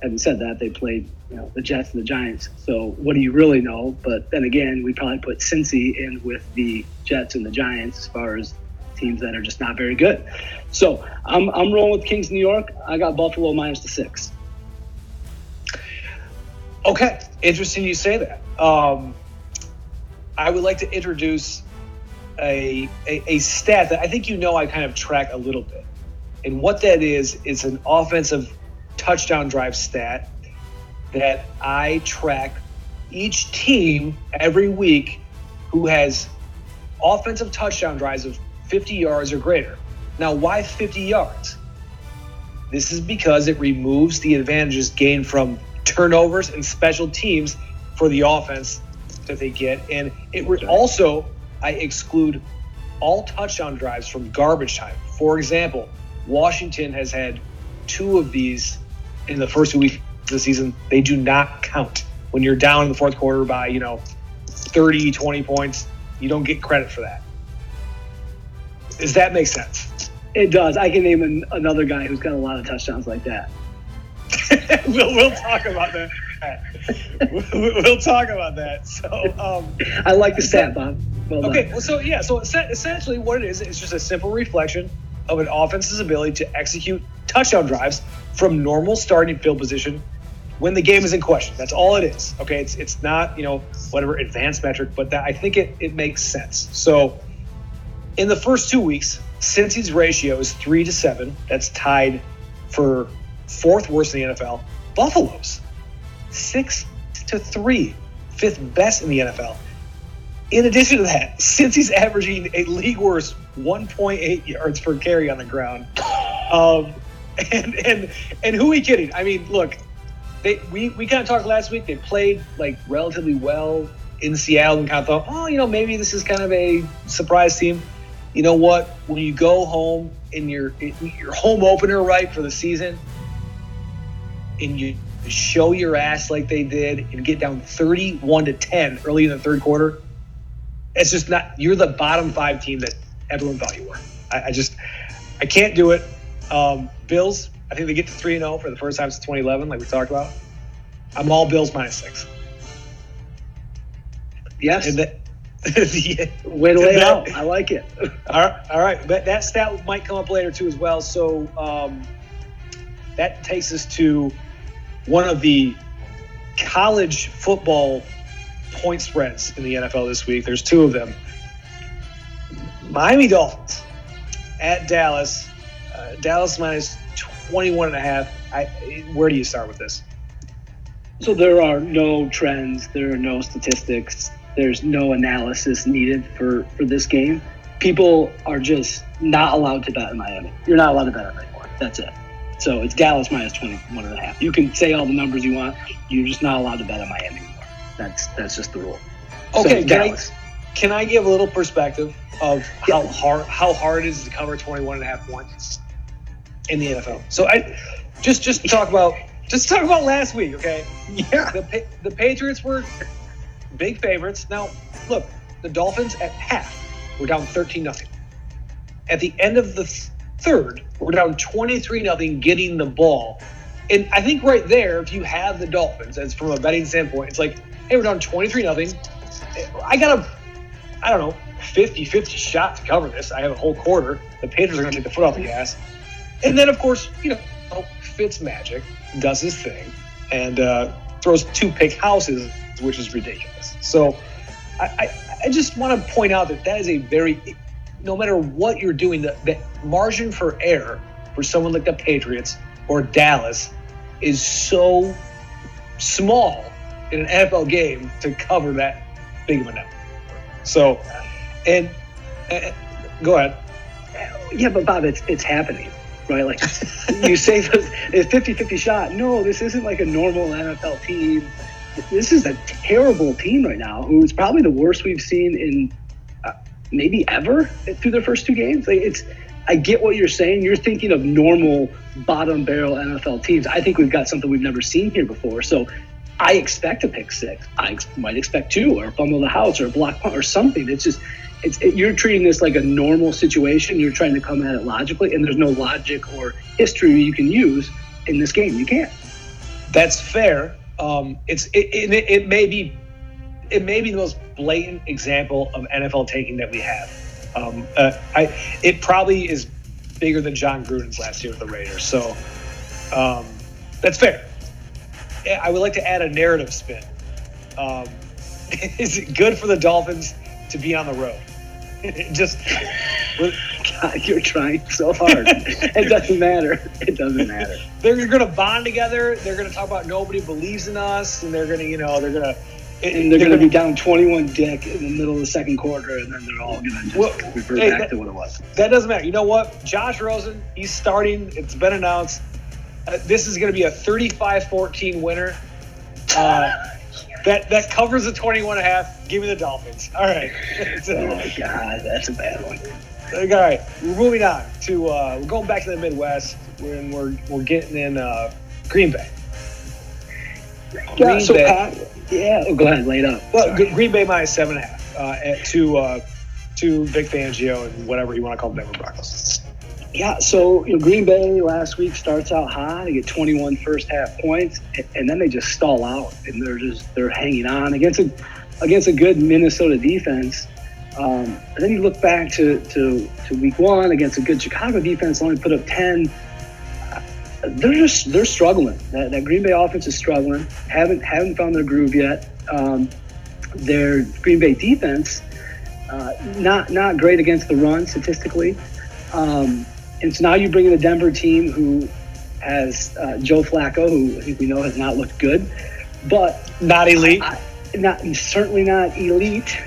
Having said that, they played you know the Jets and the Giants. So what do you really know? But then again, we probably put Cincy in with the Jets and the Giants as far as teams that are just not very good. So I'm I'm rolling with Kings New York. I got Buffalo minus the six. Okay, interesting you say that. Um, I would like to introduce a, a, a stat that I think you know I kind of track a little bit. And what that is, is an offensive touchdown drive stat that I track each team every week who has offensive touchdown drives of 50 yards or greater. Now, why 50 yards? This is because it removes the advantages gained from turnovers and special teams for the offense that they get. And it also, I exclude all touchdown drives from garbage time. For example, Washington has had two of these in the first two weeks of the season. They do not count. When you're down in the fourth quarter by, you know, 30, 20 points, you don't get credit for that. Does that make sense? It does. I can name an, another guy who's got a lot of touchdowns like that. we'll, we'll talk about that. we'll talk about that. So um, I like the stat, Bob. Well okay, well, so yeah, so essentially what it is, it's just a simple reflection of an offense's ability to execute touchdown drives from normal starting field position when the game is in question. That's all it is. Okay, it's it's not you know whatever advanced metric, but that I think it it makes sense. So in the first two weeks, Cincy's ratio is three to seven. That's tied for fourth worst in the NFL. Buffalo's six to three, fifth best in the NFL. In addition to that, Cincy's averaging a league worst 1.8 yards per carry on the ground. Um, and and and who are we kidding? I mean, look, they we, we kind of talked last week. They played like relatively well in Seattle and kind of thought, oh, you know, maybe this is kind of a surprise team you know what? When you go home in your in your home opener, right, for the season, and you show your ass like they did and get down 31 to 10 early in the third quarter, it's just not. You're the bottom five team that everyone thought you were. I, I just, I can't do it. Um, Bills, I think they get to three and zero oh for the first time since 2011, like we talked about. I'm all Bills minus six. Yes. And that, Way to lay out. I like it. all right, all right. But that stat might come up later too as well. So um, that takes us to one of the college football point spreads in the NFL this week. There's two of them. Miami Dolphins at Dallas. Uh, Dallas minus 21 and a half. I, where do you start with this? So there are no trends. There are no statistics there's no analysis needed for for this game. People are just not allowed to bet in Miami. You're not allowed to bet on anymore. That's it. So it's Dallas minus 21 and a half. You can say all the numbers you want. You're just not allowed to bet in Miami anymore. That's that's just the rule. Okay, so can, I, can I give a little perspective of how yeah. hard how hard it is to cover 21 and a half points in the NFL? So I just just talk about just talk about last week, okay? Yeah. The the Patriots were big favorites. Now, look, the Dolphins at half were down 13 nothing. At the end of the third, we're down 23 nothing getting the ball. And I think right there, if you have the Dolphins, as from a betting standpoint, it's like, hey, we're down 23 nothing. I got a, I don't know, 50 50 shot to cover this. I have a whole quarter. The Patriots are going to take the foot off the gas. And then, of course, you know, Fitz magic, does his thing, and uh, throws two pick houses which is ridiculous. So I, I, I just want to point out that that is a very, no matter what you're doing, the, the margin for error for someone like the Patriots or Dallas is so small in an NFL game to cover that big of a number. So, and, and go ahead. Yeah, but Bob, it's it's happening, right? Like you say, this, it's 50-50 shot. No, this isn't like a normal NFL team this is a terrible team right now, who's probably the worst we've seen in uh, maybe ever through their first two games. Like it's I get what you're saying. You're thinking of normal bottom barrel NFL teams. I think we've got something we've never seen here before. So I expect a pick six. I might expect two or a fumble the house or a block punt or something. It's just it's it, you're treating this like a normal situation. You're trying to come at it logically, and there's no logic or history you can use in this game. You can't. That's fair. Um, it's it, it, it may be it may be the most blatant example of NFL taking that we have. Um, uh, I it probably is bigger than Jon Gruden's last year with the Raiders. So um, that's fair. I would like to add a narrative spin. Um, is it good for the Dolphins to be on the road? Just God, you're trying so hard. it doesn't matter. It doesn't matter. They're going to bond together. They're going to talk about nobody believes in us, and they're going to, you know, they're going to. And they're, they're going to be down 21 dick in the middle of the second quarter, and then they're all going to just well, revert hey, back that, to what it was. That doesn't matter. You know what? Josh Rosen, he's starting. It's been announced. Uh, this is going to be a 35-14 winner. Uh, that that covers the 21 and a half. Give me the Dolphins. All right. oh my God, that's a bad one. All right, we're moving on to uh, we're going back to the Midwest when we're we're getting in uh, Green Bay. Green yeah, so Bay. Pat, yeah, oh, go ahead, lay it up. Well, Sorry. Green Bay minus seven and a half uh, at, to uh, to Vic Fangio and whatever you want to call them, Denver Broncos. Yeah, so Green Bay last week starts out high, They get 21 first half points, and then they just stall out, and they're just they're hanging on against a against a good Minnesota defense. Um, then you look back to, to, to week one against a good Chicago defense, only put up 10. They're just they're struggling. That, that Green Bay offense is struggling. haven't haven't found their groove yet. Um, their Green Bay defense uh, not not great against the run statistically. Um, and so now you bring in a Denver team who has uh, Joe Flacco, who I think we know has not looked good, but not elite. I, not certainly not elite.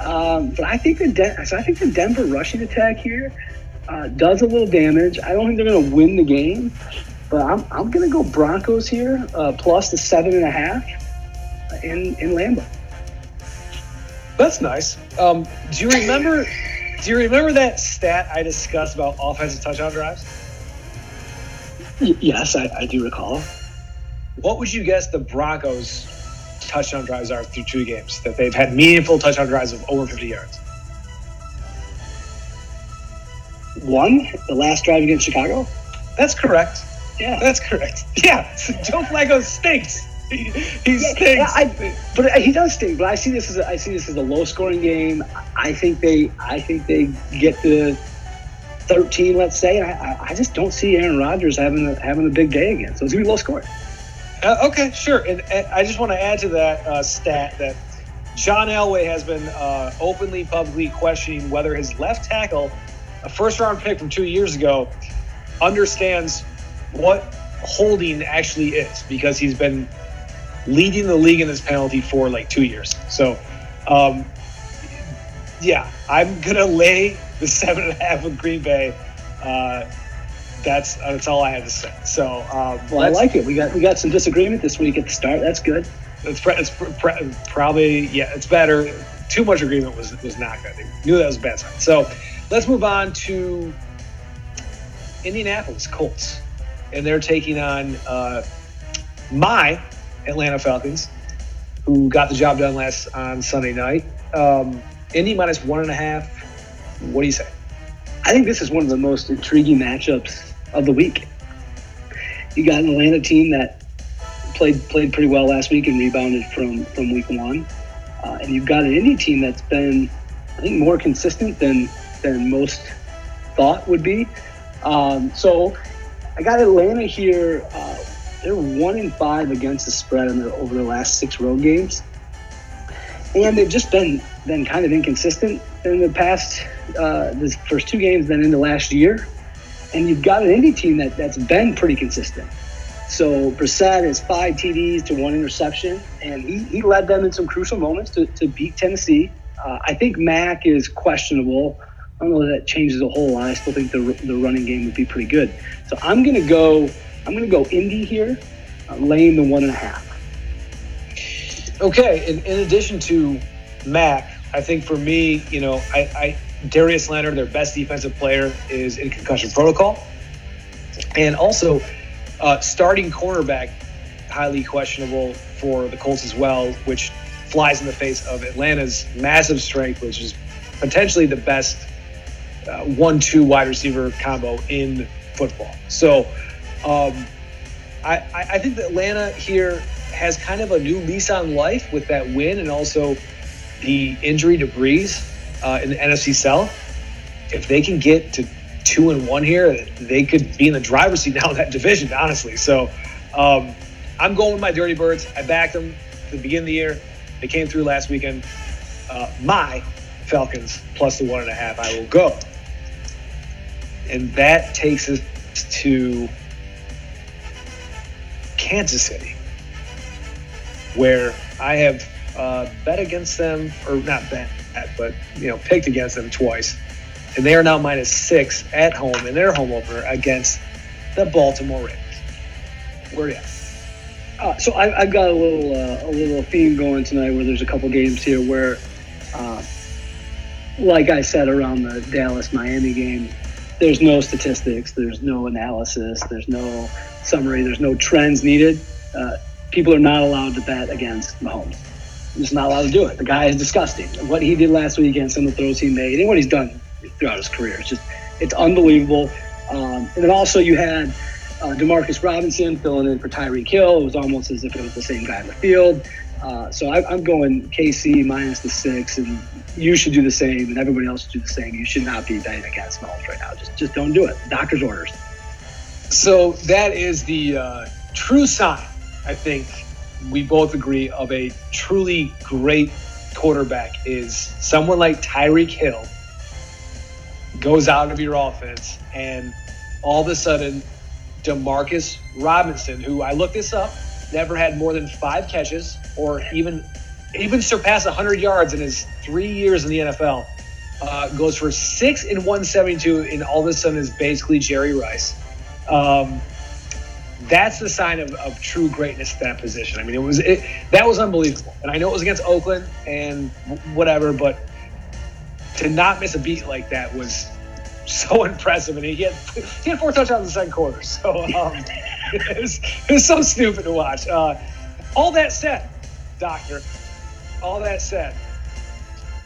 Um, but I think the De- so I think the Denver rushing attack here uh, does a little damage. I don't think they're going to win the game, but I'm, I'm going to go Broncos here uh, plus the seven and a half in in Lambeau. That's nice. Um, do you remember? Do you remember that stat I discussed about offensive touchdown drives? Yes, I, I do recall. What would you guess the Broncos' touchdown drives are through two games? That they've had meaningful touchdown drives of over 50 yards? One, the last drive against Chicago? That's correct. Yeah. That's correct. Yeah. Joe Flacco stinks. He, he yeah, stinks. I, but he does stink. But I see this as a, I see this as a low scoring game. I think they I think they get the 13, let's say. I, I just don't see Aaron Rodgers having a, having a big day again. So it's gonna be low scoring. Uh, okay, sure. And, and, I just want to add to that uh, stat that John Elway has been uh, openly, publicly questioning whether his left tackle, a first round pick from two years ago, understands what holding actually is because he's been leading the league in this penalty for like two years. So, um, yeah, I'm gonna lay the seven and a half with Green Bay. Uh, that's that's all I have to say. So, um, well, I like it. We got we got some disagreement this week at the start. That's good. It's, it's probably yeah, it's better. Too much agreement was was not good. I knew that was a bad sign. So, let's move on to Indianapolis Colts, and they're taking on uh, my Atlanta Falcons, who got the job done last on Sunday night. Um, Indy minus one and a half. What do you say? I think this is one of the most intriguing matchups of the week. You got an Atlanta team that played played pretty well last week and rebounded from from week one, uh, and you've got an Indy team that's been, I think, more consistent than than most thought would be. Um, so I got Atlanta here. Uh, they're one in five against the spread in their, over the last six road games, and they've just been been kind of inconsistent in the past uh, the first two games, then the last year. And you've got an Indy team that that's been pretty consistent. So Brissett has five TDs to one interception, and he, he led them in some crucial moments to, to beat Tennessee. Uh, I think Mack is questionable. I don't know that, that changes a whole lot. I still think the, the running game would be pretty good. So I'm going to go I'm going to go Indy here, uh, laying the one and a half. Okay. In, in addition to Mack, I think for me, you know, I, I Darius Leonard, their best defensive player, is in concussion protocol. And also, uh, starting cornerback, highly questionable for the Colts as well, which flies in the face of Atlanta's massive strength, which is potentially the best uh, one-two wide receiver combo in football. So, um, I, I think that Atlanta here has kind of a new lease on life with that win and also the injury to Brees uh, in the NFC South. If they can get to two and one here, they could be in the driver's seat now in that division, honestly. So um, I'm going with my Dirty Birds. I backed them at the beginning of the year. They came through last weekend. Uh, my Falcons plus the one and a half. I will go. And that takes us to Kansas City, where I have uh, bet against them, or not bet, but you know, picked against them twice, and they are now minus six at home in their home opener against the Baltimore Ravens. Where you? Uh, so I, have got a little uh, a little theme going tonight, where there's a couple games here where, uh, like I said around the Dallas Miami game, there's no statistics, there's no analysis, there's no summary, there's no trends needed. Uh, people are not allowed to bet against Mahomes. They're just not allowed to do it. The guy is disgusting. What he did last weekend, some of the throws he made, and what he's done throughout his career, it's just it's unbelievable. Um, and then also you had uh, Demarcus Robinson filling in for Tyreek Hill. It was almost as if it was the same guy in the field. Uh, so I, am going KC minus the six, and you should do the same, and everybody else should do the same. You should not be betting against Mahomes right now. Just just don't do it. Doctor's orders. So that is the uh, true sign, I think we both agree, of a truly great quarterback is someone like Tyreek Hill goes out of your offense and all of a sudden Demarcus Robinson, who I looked this up, never had more than five catches or even even surpassed 100 yards in his three years in the NFL. Uh, goes for six in 172, and all of a sudden is basically Jerry Rice. Um, that's the sign of, of true greatness at that position. I mean, it was it, that was unbelievable, and I know it was against Oakland and whatever, but to not miss a beat like that was so impressive, and he had he had four touchdowns in the second quarter. So um, it, was, it was so stupid to watch. Uh, all that said, Doctor, all that said,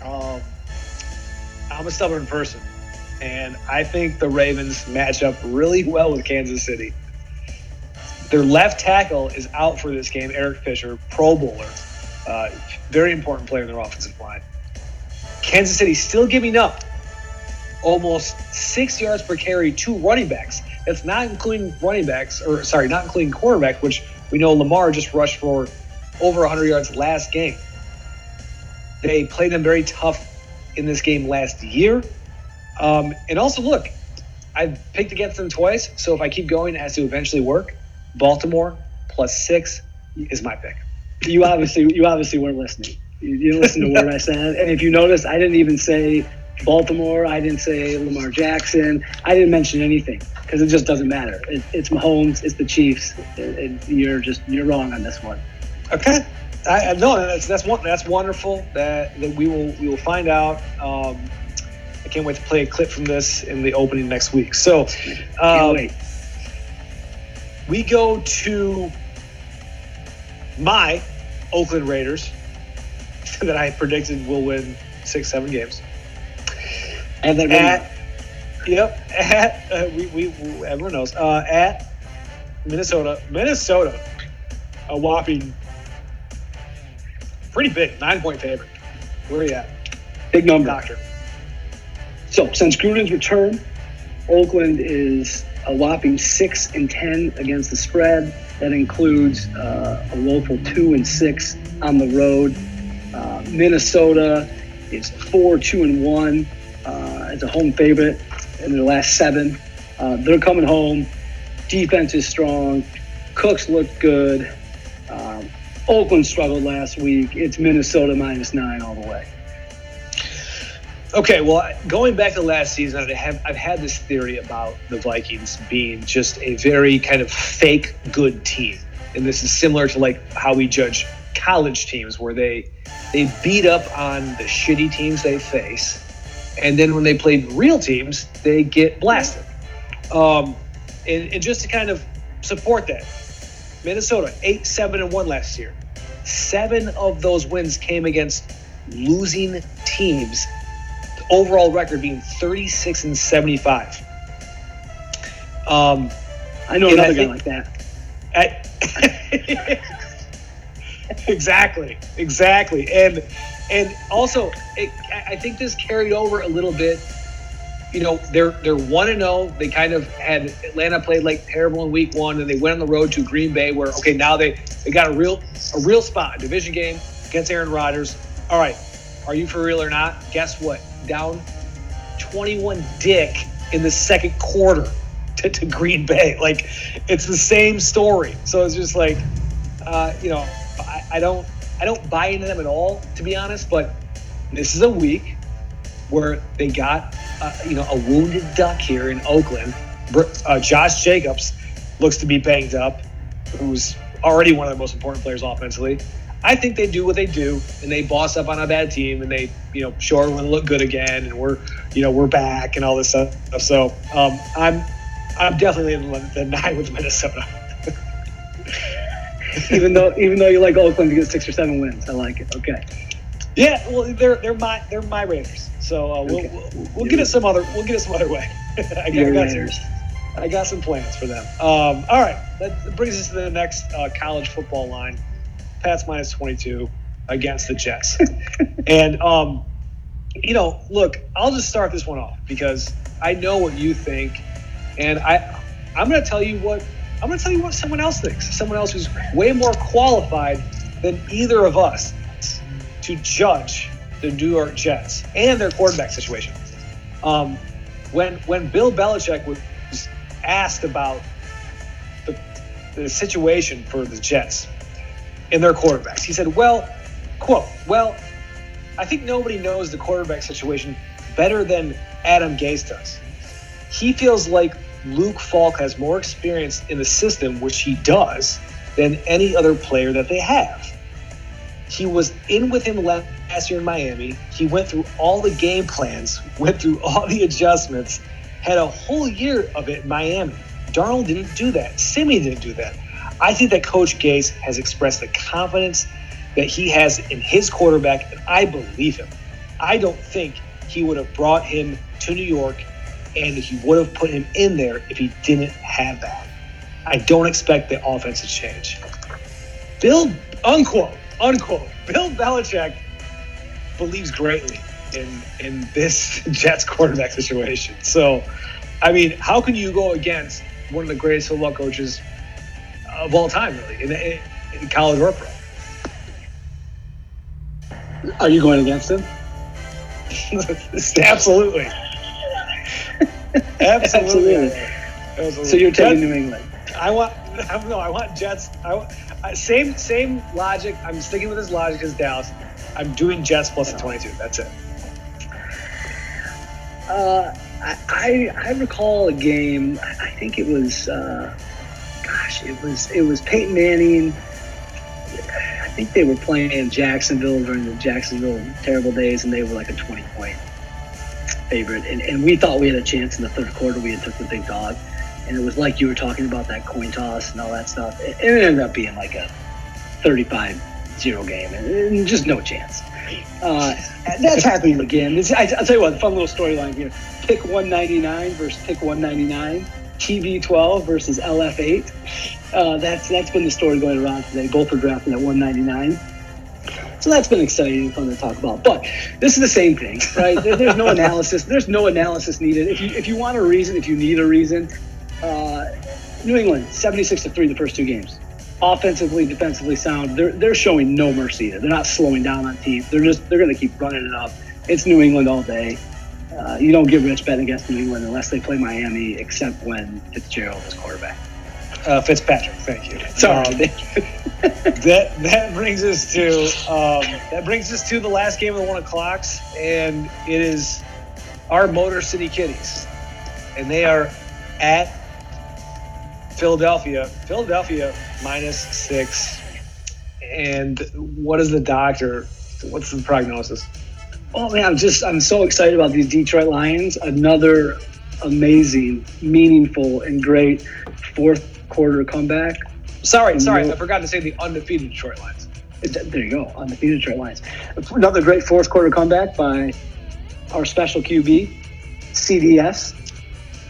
um, I'm a stubborn person, and I think the Ravens match up really well with Kansas City. Their left tackle is out for this game, Eric Fisher, Pro Bowler, uh, very important player in their offensive line. Kansas City still giving up almost six yards per carry to running backs. That's not including running backs, or sorry, not including quarterback, which we know Lamar just rushed for over 100 yards last game. They played them very tough in this game last year. Um, and also, look, I've picked against them twice, so if I keep going, it has to eventually work. Baltimore plus six is my pick. You obviously, you obviously weren't listening. You didn't listen to what I said, and if you notice, I didn't even say Baltimore. I didn't say Lamar Jackson. I didn't mention anything because it just doesn't matter. It, it's Mahomes. It's the Chiefs. It, it, you're just you're wrong on this one. Okay. I, no, that's that's that's wonderful. That that we will we will find out. Um, can't wait to play a clip from this in the opening next week. So, um, we go to my Oakland Raiders that I predicted will win six seven games. And then at, yep, at uh, we, we everyone knows uh, at Minnesota, Minnesota, a whopping pretty big nine point favorite. Where are you at? Big number, doctor. So since Gruden's return, Oakland is a whopping six and ten against the spread. That includes uh, a woeful two and six on the road. Uh, Minnesota is four two and one uh, as a home favorite in their last seven. Uh, they're coming home. Defense is strong. Cooks look good. Um, Oakland struggled last week. It's Minnesota minus nine all the way. Okay, well, going back to last season, I have, I've had this theory about the Vikings being just a very kind of fake good team, and this is similar to like how we judge college teams, where they they beat up on the shitty teams they face, and then when they play real teams, they get blasted. Um, and, and just to kind of support that, Minnesota eight seven and one last year. Seven of those wins came against losing teams. Overall record being 36 and 75. Um, I know And I another guy like that. I- exactly, exactly, and and also, it, I I think this carried over a little bit. You know, they're they're one and zero. They kind of had Atlanta played like terrible in week one, and they went on the road to Green Bay, where okay now they they got a real a real spot, a division game against Aaron Rodgers. All right, are you for real or not? Guess what? Down twenty one dick in the second quarter to, to Green Bay. Like it's the same story. So it's just like, uh, you know, I, I don't I don't buy into them at all, to be honest. But this is a week where they got uh, you know a wounded duck here in Oakland. Uh, Josh Jacobs looks to be banged up, who's already one of the most important players offensively. I think they do what they do, and they boss up on a bad team, and they, you know, show everyone look good again, and we're, you know, we're back and all this stuff. So um, I'm, I'm definitely in the nine with Minnesota. even though even though you like Oakland to get six or seven wins, I like it. Okay. Yeah, well, they're they're my they're my Raiders. So uh, we'll, Okay. we'll we'll get it some other we'll get it some other way. I got, I got some. I got some plans for them. Um, all right, that brings us to the next uh, college football line. Pats minus 22 against the Jets. and, um, you know, look, I'll just start this one off because I know what you think. And I, I'm going to tell you what I'm going to tell you what someone else thinks. Someone else who's way more qualified than either of us to judge the New York Jets and their quarterback situation. Um, when when Bill Belichick was asked about the, the situation for the Jets and their quarterbacks, he said, "Well, quote, well, I think nobody knows the quarterback situation better than Adam Gase does. He feels like Luke Falk has more experience in the system, which he does, than any other player that they have. He was in with him last year in Miami. He went through all the game plans, went through all the adjustments, had a whole year of it in Miami. Darnold didn't do that. Siemian didn't do that. I think that Coach Gase has expressed the confidence that he has in his quarterback, and I believe him. I don't think he would have brought him to New York and he would have put him in there if he didn't have that. I don't expect the offense to change. Bill, unquote, unquote, Bill Belichick believes greatly in in this Jets quarterback situation. So, I mean, how can you go against one of the greatest football coaches of all time, really, in, in, college or pro? Are you going against him? Absolutely. Absolutely. Absolutely. So you're taking New England. I want. I no. I want Jets. I, same same logic. I'm sticking with this logic as Dallas. I'm doing Jets plus the 22. That's it. Uh, I, I I recall a game. I think it was. Uh, gosh, it was it was Peyton Manning. I think they were playing in Jacksonville during the Jacksonville terrible days, and they were like a 20 point favorite. And, and we thought we had a chance in the third quarter. We had took the big dog, and it was like you were talking about that coin toss and all that stuff. It, it ended up being like a 35 0 game, and, and just no chance. Uh, that's happening again. This, I, I'll tell you what, fun little storyline here. Pick 199 versus pick 199. TB12 versus LF8. Uh, that's that's been the story going around today. Both are drafted at 199. So that's been exciting and fun to talk about. But this is the same thing, right? There- there's no analysis. There's no analysis needed. If you if you want a reason, if you need a reason, uh, New England 76 to three the first two games. Offensively, defensively sound. They're they're showing no mercy. They're not slowing down on teams. They're just they're going to keep running it up. It's New England all day. Uh, you don't get rich betting against New England unless they play Miami, except when Fitzgerald is quarterback. Uh, Fitzpatrick. Thank you. Sorry. Um, that that brings us to um, that brings us to the last game of the one o'clocks, and it is our Motor City Kitties, and they are at Philadelphia. Philadelphia minus six. And what is the doctor? What's the prognosis? Oh man, I'm just I'm so excited about these Detroit Lions. Another amazing, meaningful, and great fourth quarter comeback. Sorry, sorry, I forgot to say the undefeated Detroit Lions. There you go, undefeated Detroit Lions. Another great fourth quarter comeback by our special QB, CDS.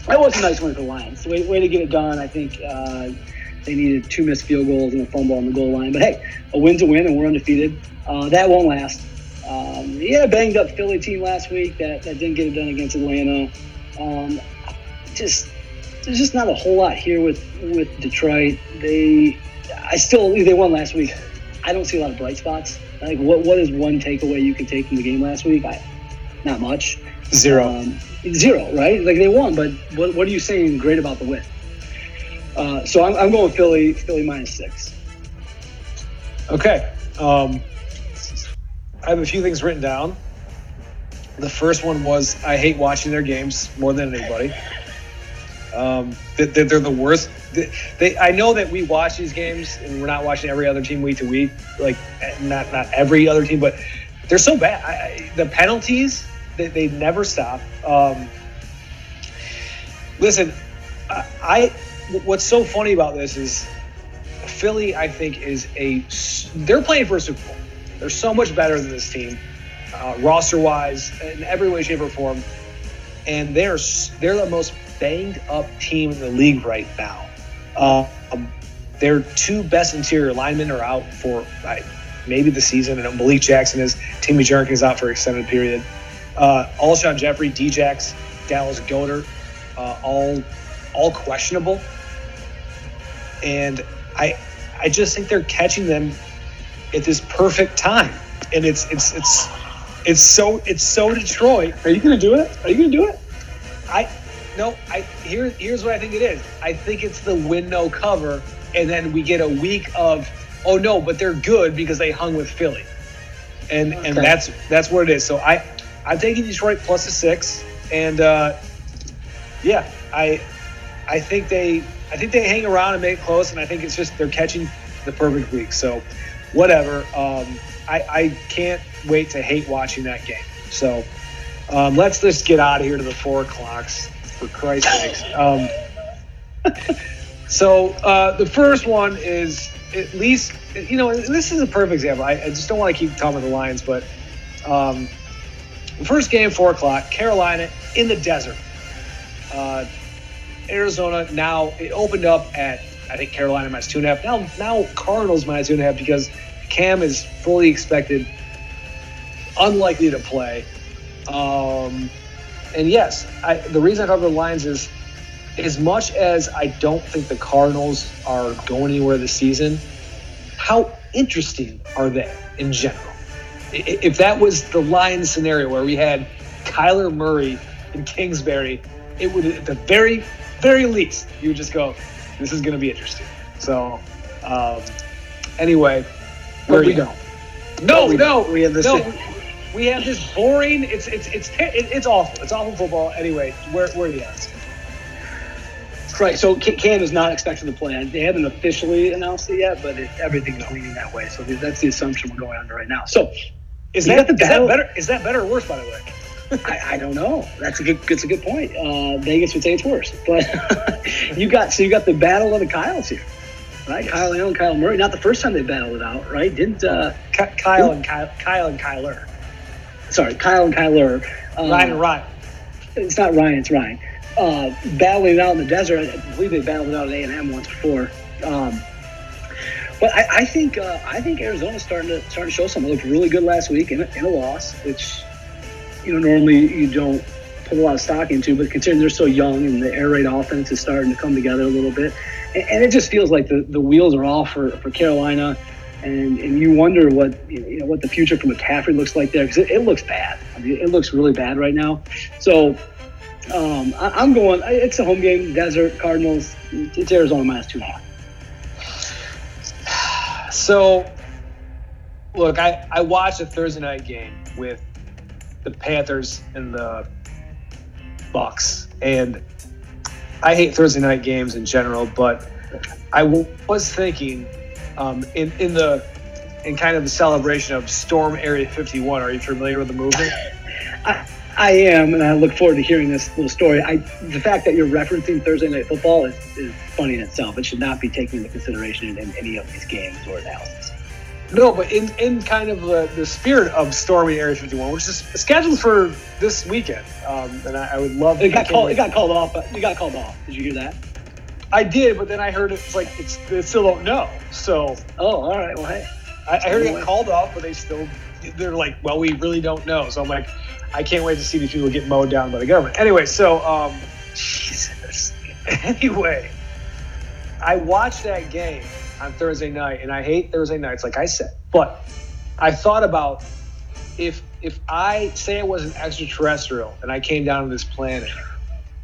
That was a nice win for the Lions. Way, way to get it done. I think uh, they needed two missed field goals and a fumble on the goal line. But hey, a win's a win, and we're undefeated. Uh, that won't last. Um, yeah, banged up Philly team last week that, that didn't get it done against Atlanta. Um, just there's just not a whole lot here with with Detroit. They I still they won last week. I don't see a lot of bright spots. Like what what is one takeaway you can take from the game last week? I, not much. Zero. Um, zero, right? Like they won, but what, what are you saying great about the win? Uh, so I'm, I'm going Philly, Philly minus six. Okay. Um, I have a few things written down. The first one was I hate watching their games more than anybody. Um, they, they're the worst. They, they, I know that we watch these games and we're not watching every other team week to week, like not not every other team, but they're so bad. I, I, the penalties, they, they never stop. Um, listen, I, I what's so funny about this is Philly. I think is a they're playing for a Super Bowl. They're so much better than this team, uh, roster wise, in every way, shape, or form. And they're they're the most banged up team in the league right now. Um, their two best interior linemen are out for uh, maybe the season, and Malik Jackson is. Timmy Jernigan is out for an extended period. Uh, Alshon Jeffery, Djax, Dallas Goedert, uh, all all questionable. And I I just think they're catching them at this perfect time, and it's it's it's it's so it's so Detroit. Are you gonna do it? Are you gonna do it? I no, I here here's what I think it is. I think it's the win no cover, and then we get a week of oh no, but they're good because they hung with Philly, and okay. and that's that's what it is. So I I'm taking Detroit plus a six, and uh, yeah, I I think they I think they hang around and make it close, and I think it's just they're catching the perfect week. So whatever. Um, I I can't wait to hate watching that game. So. Um, let's just get out of here to the four o'clocks for Christ's sakes. Um, so uh, the first one is at least you know this is a perfect example. I, I just don't want to keep talking about the Lions, but um, the first game four o'clock, Carolina in the desert. Uh, Arizona now it opened up at I think Carolina minus two and a half. Now now Cardinals minus two and a half because Cam is fully expected, unlikely to play. Um, and yes, I, the reason I cover the Lions is as much as I don't think the Cardinals are going anywhere this season, how interesting are they in general? If that was the Lions scenario where we had Kyler Murray and Kingsbury, it would at the very, very least, you would just go, this is going to be interesting. So, um, anyway, where are we go? No, no, we have this. No, we have this boring. It's it's it's it's awful. It's awful football. Anyway, where where are the odds? Right. So Cam is not expected to play. They haven't officially announced it yet, but it, is leaning that way. So that's the assumption we're going under right now. So is that, the is that better? Is that better or worse? By the way. I, I, don't know. That's a good. That's a good point. Uh, Vegas would say it's worse, but you got so you got the battle of the Kyles here, right? Kyle Allen, Kyle Murray. Not the first time they battled it out, right? Didn't uh, Kyle and Kyle, Kyle and Kyler sorry, Kyle and Kyler. Uh, Ryan and Ryan. It's not Ryan, it's Ryan. Uh, battling it out in the desert. I believe they battled it out at A and M once before. Um, but I, I think uh, I think Arizona's starting to starting to show something. It looked really good last week in a, in a loss, which you know normally you don't put a lot of stock into. But considering they're so young and the air raid offense is starting to come together a little bit, and, and it just feels like the, the wheels are off for, for Carolina and and you wonder what you know what the future for McCaffrey looks like there because it, it, looks bad. I mean, it looks really bad right now. So um, I, am going. It's a home game. Desert Cardinals. It's Arizona minus two and a half. So, look, I I watched a Thursday night game with the Panthers and the Bucs, and I hate Thursday night games in general, but I was thinking um, in in the in kind of a celebration of Storm Area 51. Are you familiar with the movement? I, I am, and I look forward to hearing this little story. I, the fact that you're referencing Thursday Night Football is, is funny in itself. It should not be taken into consideration in, in any of these games or analysis. No, but in, in kind of the, the spirit of Stormy Area 51, which is scheduled for this weekend, um, and I, I would love. It got called. It got called off. It got called off. Did you hear that? I did, but then I heard it's like it's they still don't know. So. Oh, all right. Well, hey. I, I heard it got called off, but they still they're like, well, we really don't know. So I'm like, I can't wait to see these people get mowed down by the government. Anyway, so um, Jesus. Anyway, I watched that game on Thursday night, and I hate Thursday nights, like I said. But I thought about if if I say I was an extraterrestrial and I came down to this planet,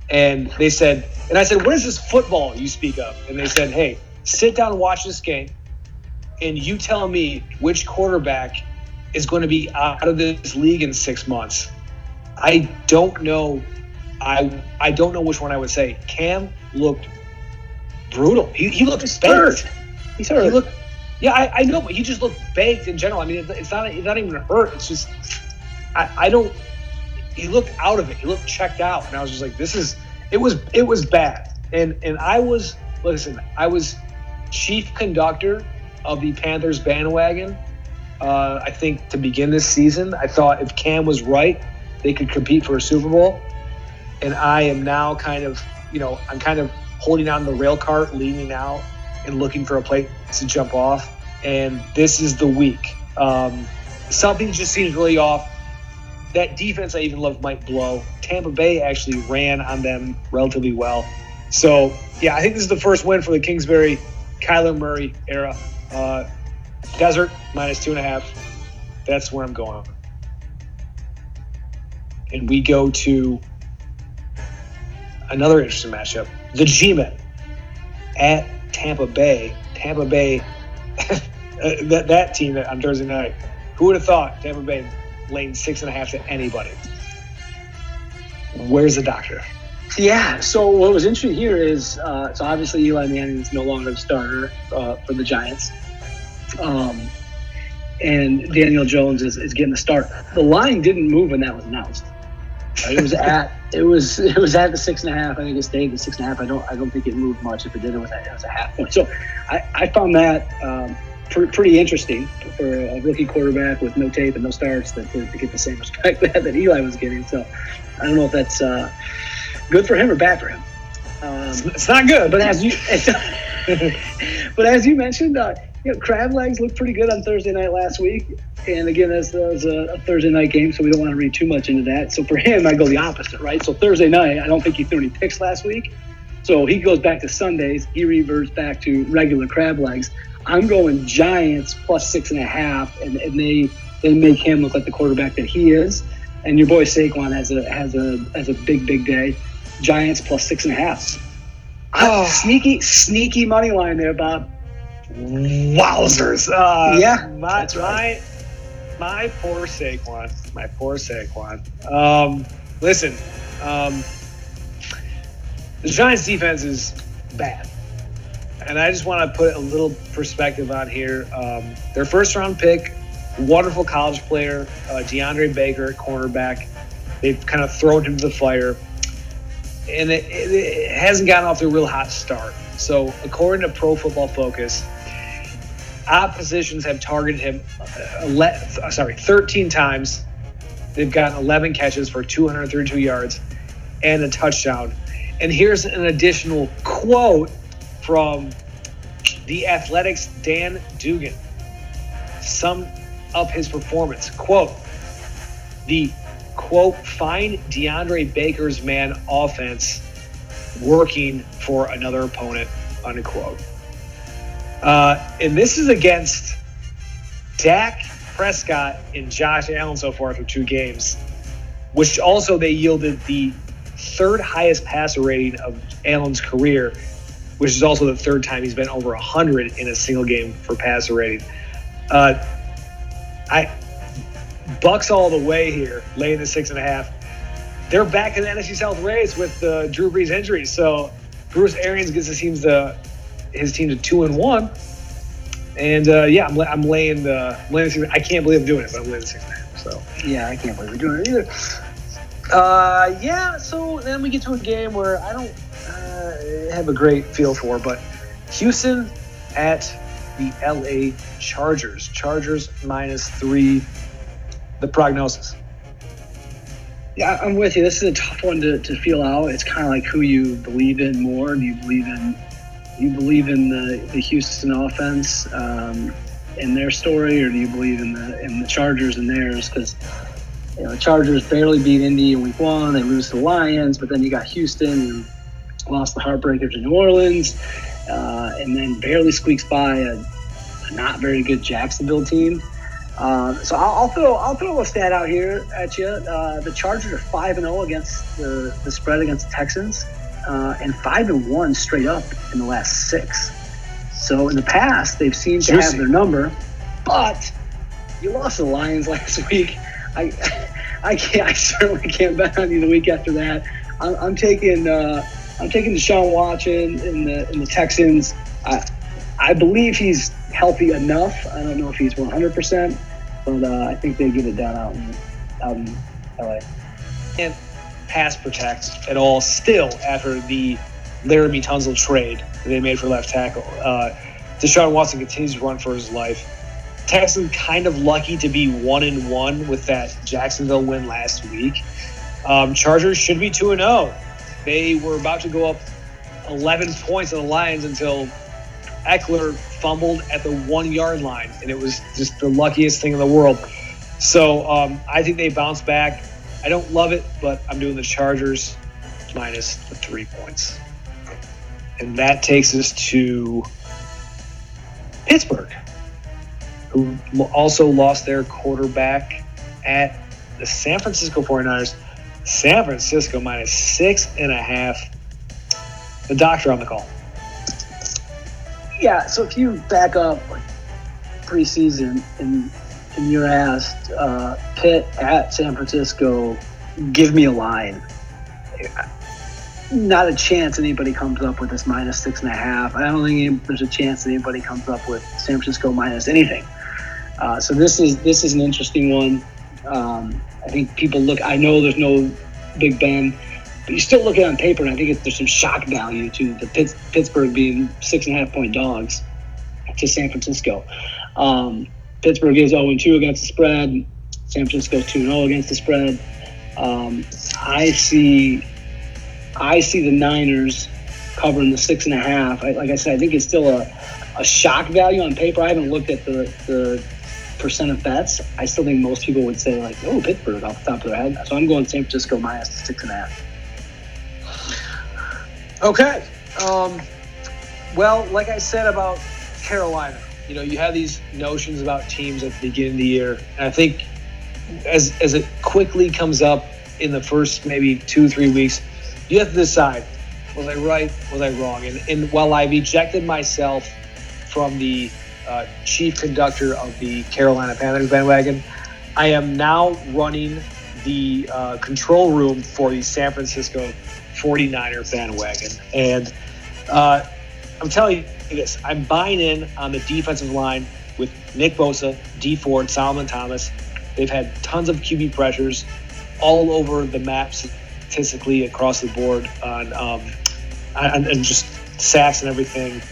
and they said, and I said, what is this football you speak of? And they said, hey, sit down and watch this game, and you tell me which quarterback is going to be out of this league in six months. I don't know. I I don't know which one I would say. Cam looked brutal. He, he looked hurt. He's hurt. He looked. Yeah, I, I know, but he just looked baked in general. I mean, it's not it's not even hurt. It's just I, I don't. He looked out of it. He looked checked out, and I was just like, this is. It was it was bad, and and I was listen. I was chief conductor of the Panthers bandwagon. Uh, I think to begin this season, I thought if Cam was right, they could compete for a Super Bowl. And I am now kind of, you know, I'm kind of holding on the rail cart, leaning out and looking for a place to jump off. And this is the week. Um, something just seems really off. That defense I even love might blow. Tampa Bay actually ran on them relatively well. So, yeah, I think this is the first win for the Kingsbury Kyler Murray era. Uh, desert minus two and a half. That's where I'm going and we go to another interesting matchup the G Men at Tampa Bay. Tampa Bay, that, that team on Thursday night. Who would have thought Tampa Bay laying six and a half to anybody? Where's the doctor? Yeah. So what was interesting here is uh, so obviously Eli Manning is no longer the starter uh, for the Giants. Um, and Daniel Jones is, is getting the start. The line didn't move when that was announced. It was at it was it was at the six and a half. I think it stayed at six and a half. I don't I don't think it moved much. If it did, it was, at, it was a half point. So I, I found that um, pr- pretty interesting for a rookie quarterback with no tape and no starts to, to, to get the same respect that, that Eli was getting. So I don't know if that's uh, good for him or bad for him. Um, it's not good, but as you but as you mentioned, uh, you know, crab legs looked pretty good on Thursday night last week. And again, that's, was a, a, Thursday night game, so we don't want to read too much into that. So for him, I go the opposite, right? So Thursday night, I don't think he threw any picks last week. So he goes back to Sundays. He reverts back to regular crab legs. I'm going Giants plus six and a half, and, and they they make him look like the quarterback that he is. And your boy Saquon has a has a has a big big day. Giants plus six and a half. Oh. Sneaky sneaky money line there, Bob. Wowzers! Uh, yeah, my, that's right. My, my poor Saquon. My poor Saquon. Um, listen, um, the Giants' defense is bad, and I just want to put a little perspective on here. Um, their first-round pick, wonderful college player, uh, DeAndre Baker, cornerback. They've kind of thrown him to the fire, and it, it, it hasn't gotten off to a real hot start. So, according to Pro Football Focus, oppositions have targeted him, uh, sorry, 13 times. They've gotten 11 catches for 232 yards and a touchdown. And here's an additional quote from the Athletic's Dan Duggan. Sum up his performance. Quote, the quote, find DeAndre Baker's man offense working for another opponent, unquote. Uh, and this is against Dak Prescott and Josh Allen so far through two games, which also they yielded the third highest passer rating of Allen's career, which is also the third time he's been over 100 in a single game for passer rating. Uh, I Bucs all the way here, laying the six and a half. They're back in the NFC South race with uh, Drew Brees injury, so Bruce Arians gets his teams to his team to two and one. And uh, yeah, I'm, I'm laying the laying the six, I can't believe I'm doing it, but I'm laying the six and a half. So Yeah, I can't believe we're doing it either. uh, yeah, so then we get to a game where I don't uh, have a great feel for, but Houston at the LA Chargers. Chargers minus three. The prognosis. Yeah, I'm with you. This is a tough one to, to feel out. It's kind of like who you believe in more. Do you believe in you believe in the, the Houston offense um, their story, or do you believe in the in the Chargers and theirs? Because you know, the Chargers barely beat Indy in Week One. They lose to the Lions, but then you got Houston who lost the heartbreaker to New Orleans, uh, and then barely squeaks by a, a not very good Jacksonville team. Uh, so I'll, I'll throw I'll throw a stat out here at you. Uh, the Chargers are five and zero against the, the spread against the Texans, uh, and five and one straight up in the last six. So in the past they've seemed to have their number, but you lost the Lions last week. I I can't I certainly can't bet on you the week after that. I'm, I'm taking uh, I'm taking Deshaun Watson in the in the Texans. I I believe he's healthy enough. I don't know if he's 100, percent but uh, I think they get it done out in out in LA. And pass protect at all still after the Laremy Tunsil trade they made for left tackle. Uh, Deshaun Watson continues to run for his life. Texans kind of lucky to be one and one with that Jacksonville win last week. Um, Chargers should be two and zero. They were about to go up 11 points on the Lions until Ekeler fumbled at the one yard line, and it was just the luckiest thing in the world. So um, I think they bounce back. I don't love it, but I'm doing the Chargers minus the three points. And that takes us to Pittsburgh, who also lost their quarterback at the San Francisco 49ers. San Francisco minus six and a half. The doctor on the call. Yeah. So if you back up preseason and and you're asked uh, Pitt at San Francisco, give me a line. Not a chance anybody comes up with this minus six and a half. I don't think there's a chance that anybody comes up with San Francisco minus anything. Uh, so this is this is an interesting one. Um, I think people look. I know there's no Big Ben, but you still look at it on paper, and I think there's some shock value to the Pitts, Pittsburgh being six and a half point dogs to San Francisco. Um, Pittsburgh is 0 2 against the spread. San Francisco's 2 0 against the spread. Um, I see, I see the Niners covering the six and a half. I, like I said, I think it's still a, a shock value on paper. I haven't looked at the, the percent of bets. I still think most people would say like, oh, Pittsburgh off the top of their head. So I'm going San Francisco minus six and a half. Okay. Um, well, like I said about Carolina, you know, you have these notions about teams at the beginning of the year, and I think as as it quickly comes up in the first maybe two three weeks, you have to decide: was I right? Was I wrong? And and while I've ejected myself from the uh, chief conductor of the Carolina Panthers bandwagon, I am now running the uh, control room for the San Francisco 49er bandwagon. And uh, I'm telling you this I'm buying in on the defensive line with Nick Bosa, Dee Ford, Solomon Thomas. They've had tons of QB pressures all over the map statistically across the board on, um, and, and just sacks and everything.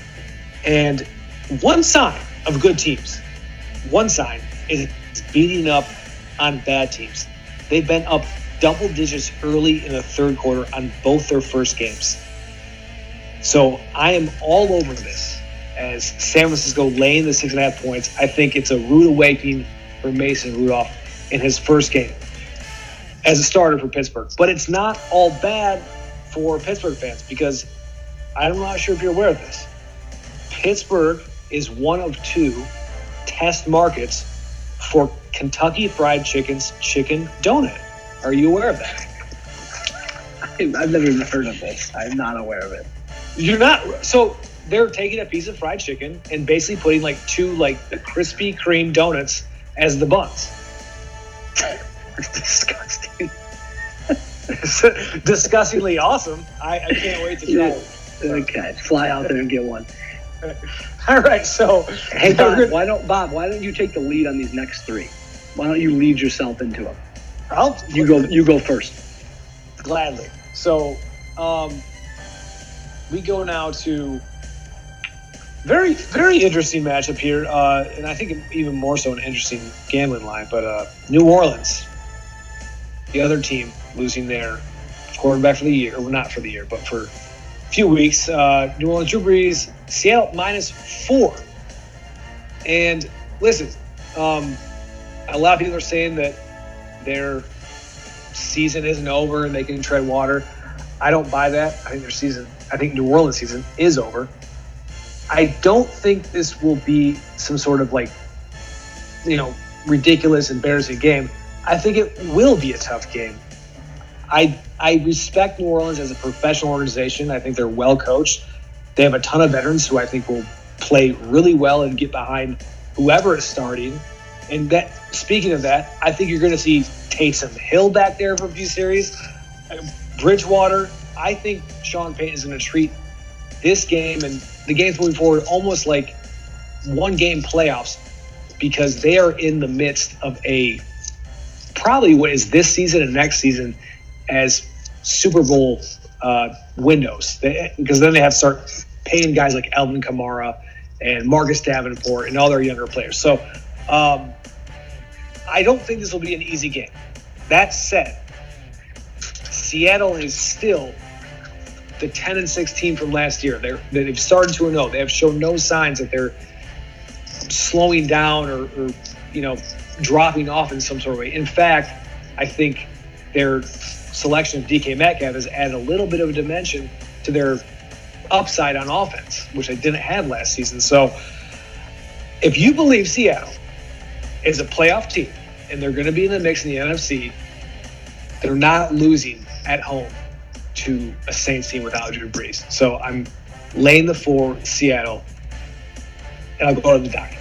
And one sign of good teams, one sign is beating up on bad teams. They've been up double digits early in the third quarter on both their first games. So I am all over this as San Francisco laying the six and a half points. I think it's a rude awakening for Mason Rudolph in his first game as a starter for Pittsburgh. But it's not all bad for Pittsburgh fans because I'm not sure if you're aware of this. Pittsburgh is one of two test markets for Kentucky Fried Chicken's chicken donut. Are you aware of that? I've never even heard of this. I'm not aware of it. You're not. So they're taking a piece of fried chicken and basically putting like two like the Krispy Kreme donuts as the buns. It's disgusting. Disgustingly awesome. I, I can't wait to try it. Okay, fly out there and get one. All right, so hey Bob, why don't Bob? Why don't you take the lead on these next three? Why don't you lead yourself into them? I'll, you go. You go first. Gladly. So, um, we go now to very very interesting matchup here, uh, and I think even more so an interesting gambling line. But uh, New Orleans, the other team, losing their quarterback for the year, or not for the year, but for a few weeks. Uh, New Orleans Drew Brees, Seattle minus four. And listen, um, a lot of people are saying that their season isn't over and they can tread water. I don't buy that. I think their season, I think New Orleans season is over. I don't think this will be some sort of like, you know, ridiculous, embarrassing game. I think it will be a tough game. I I respect New Orleans as a professional organization. I think they're well coached. They have a ton of veterans who I think will play really well and get behind whoever is starting. And that speaking of that, I think you're going to see Taysom Hill back there for a few series. Bridgewater, I think Sean Payton is going to treat this game and the games moving forward almost like one game playoffs because they are in the midst of a probably what is this season and next season as Super Bowl uh, windows because then they have to start paying guys like Alvin Kamara and Marcus Davenport and all their younger players. So um, I don't think this will be an easy game. That said, Seattle is still the 10 and 16 from last year. They're, they've started to know. Oh. They have shown no signs that they're slowing down or, or, you know, dropping off in some sort of way. In fact, I think their selection of DK Metcalf has added a little bit of a dimension to their upside on offense, which they didn't have last season. So if you believe Seattle is a playoff team and they're going to be in the mix in the NFC, they're not losing at home to a Saints team without Drew Brees. So I'm laying the four Seattle, and I'll go to the doc.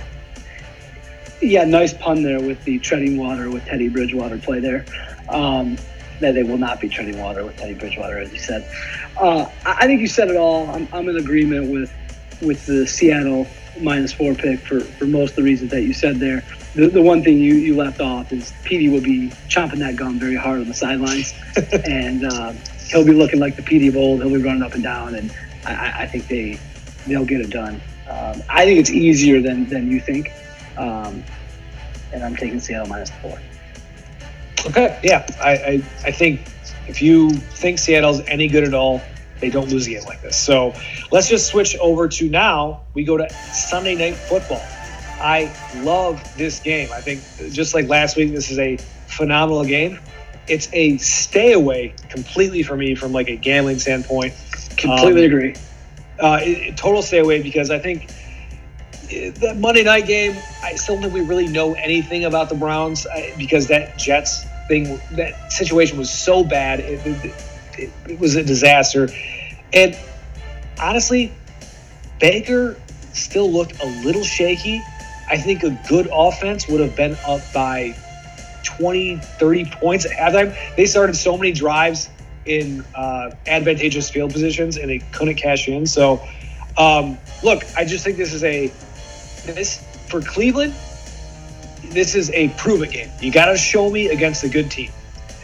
Yeah, nice pun there with the treading water with Teddy Bridgewater play there. Um, that they will not be treading water with Teddy Bridgewater, as you said. Uh, I think you said it all. I'm, I'm in agreement with with the Seattle minus four pick for, for most of the reasons that you said there. The, the one thing you, you left off is Petey will be chomping that gum very hard on the sidelines, and uh, he'll be looking like the Petey of old. He'll be running up and down, and I, I think they they'll get it done. Um, I think it's easier than than you think, um, and I'm taking Seattle minus four. Okay, yeah, I, I, I think if you think Seattle's any good at all, they don't lose a game like this. So let's just switch over to now. We go to Sunday Night Football. I love this game. I think just like last week, this is a phenomenal game. It's a stay away completely for me from like a gambling standpoint. Completely um, agree. Uh, it, total stay away because I think that Monday night game, I still don't think we really know anything about the Browns because that Jets thing, that situation was so bad. It, it, it, was a disaster. And honestly, Baker still looked a little shaky. I think a good offense would have been up by 20, 30 points at halftime. They started so many drives in uh, advantageous field positions and they couldn't cash in. So, um, look, I just think this is a this for Cleveland, this is a prove it game. You got to show me against a good team,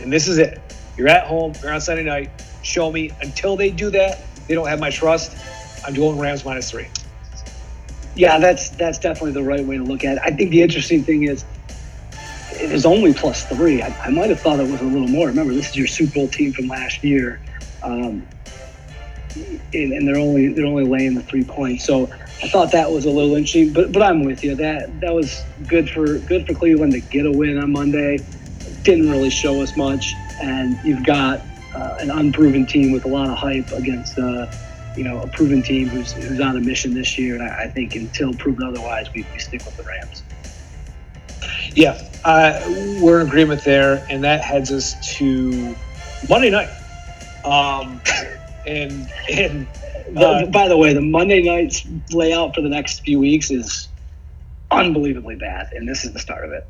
and this is it. You're at home. You're on Sunday night. Show me. Until they do that, they don't have my trust. I'm doing Rams minus three. Yeah, that's that's definitely the right way to look at it. I think the interesting thing is it is only plus three. I, I might have thought it was a little more. Remember, this is your Super Bowl team from last year, um, and, and, they're only they're only laying the three points. So I thought that was a little interesting, but but I'm with you. That that was good for good for Cleveland to get a win on Monday. Didn't really show us much, and you've got uh, an unproven team with a lot of hype against uh, you know a proven team who's who's on a mission this year. And I, I think until proven otherwise, we, we stick with the Rams. Yeah, uh, we're in agreement there, and that heads us to Monday night. Um, and and the, by the way, the Monday night's layout for the next few weeks is unbelievably bad, and this is the start of it.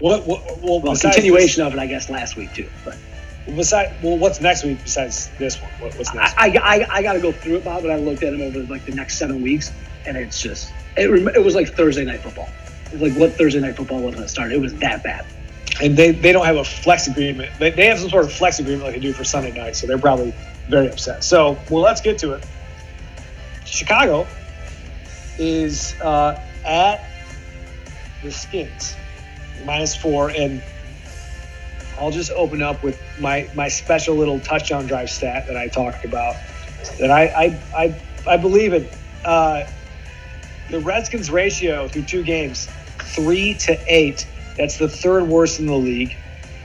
What? what well, well continuation this, of it, I guess, last week too. But besides, well, what's next week besides this one? What, what's next? I, I, I, I got to go through it, Bob, but I looked at them over like the next seven weeks. and it's just it, it was like Thursday night football. Like what Thursday night football was when it started. It was that bad. And they, they don't have a flex agreement. They, they have some sort of flex agreement like they do for Sunday night, so they're probably very upset. So, well, let's get to it. Chicago is uh, at the Skins, minus four, and I'll just open up with my my special little touchdown drive stat that I talked about. That I I I, I believe in. Uh, the Redskins ratio through two games, three to eight. That's the third worst in the league.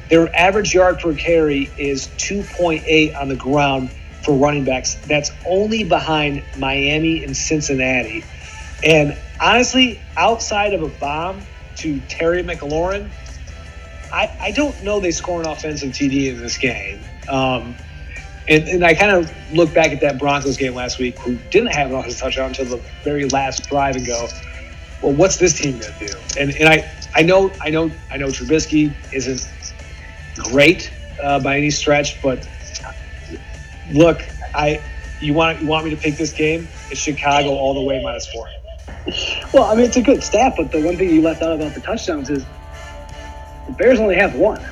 Their average yard per carry is 2.8 on the ground for running backs. That's only behind Miami and Cincinnati. And honestly, outside of a bomb to Terry McLaurin, I, I don't know they score an offensive TD in this game. Um, and, and I kind of look back at that Broncos game last week, who didn't have an offensive touchdown until the very last drive, and go, "Well, what's this team going to do?" And and I I know I know I know Trubisky isn't great uh, by any stretch, but look, I you want you want me to pick this game? It's Chicago all the way minus four. Well, I mean, it's a good stat, but the one thing you left out about the touchdowns is the Bears only have one.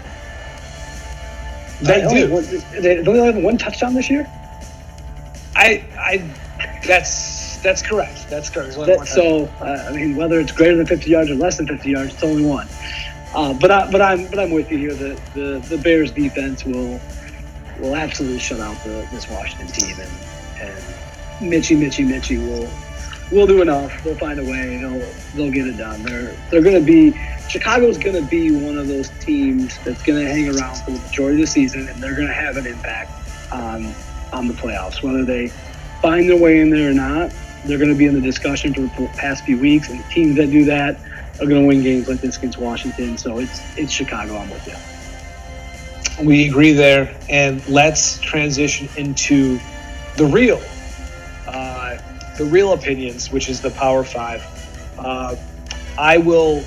They only do. One, they only have one touchdown this year. I I that's that's correct. That's correct. There's only one That, so, uh, I mean, whether it's greater than 50 yards or less than 50 yards, it's only one. Uh, but I, but I'm but I'm with you here. The the, the Bears defense will will absolutely shut out the, this Washington team, and and Mitchy Mitchy Mitchy will will do enough. They'll find a way. They'll they'll get it done. They're they're going to be Chicago's going to be one of those teams that's going to hang around for the majority of the season, and they're going to have an impact on on the playoffs, whether they find their way in there or not. They're going to be in the discussion for the past few weeks, and the teams that do that are going to win games like this against Washington. So it's it's Chicago. I'm with you. We agree there, and let's transition into the real, uh, the real opinions, which is the Power Five. Uh, I will.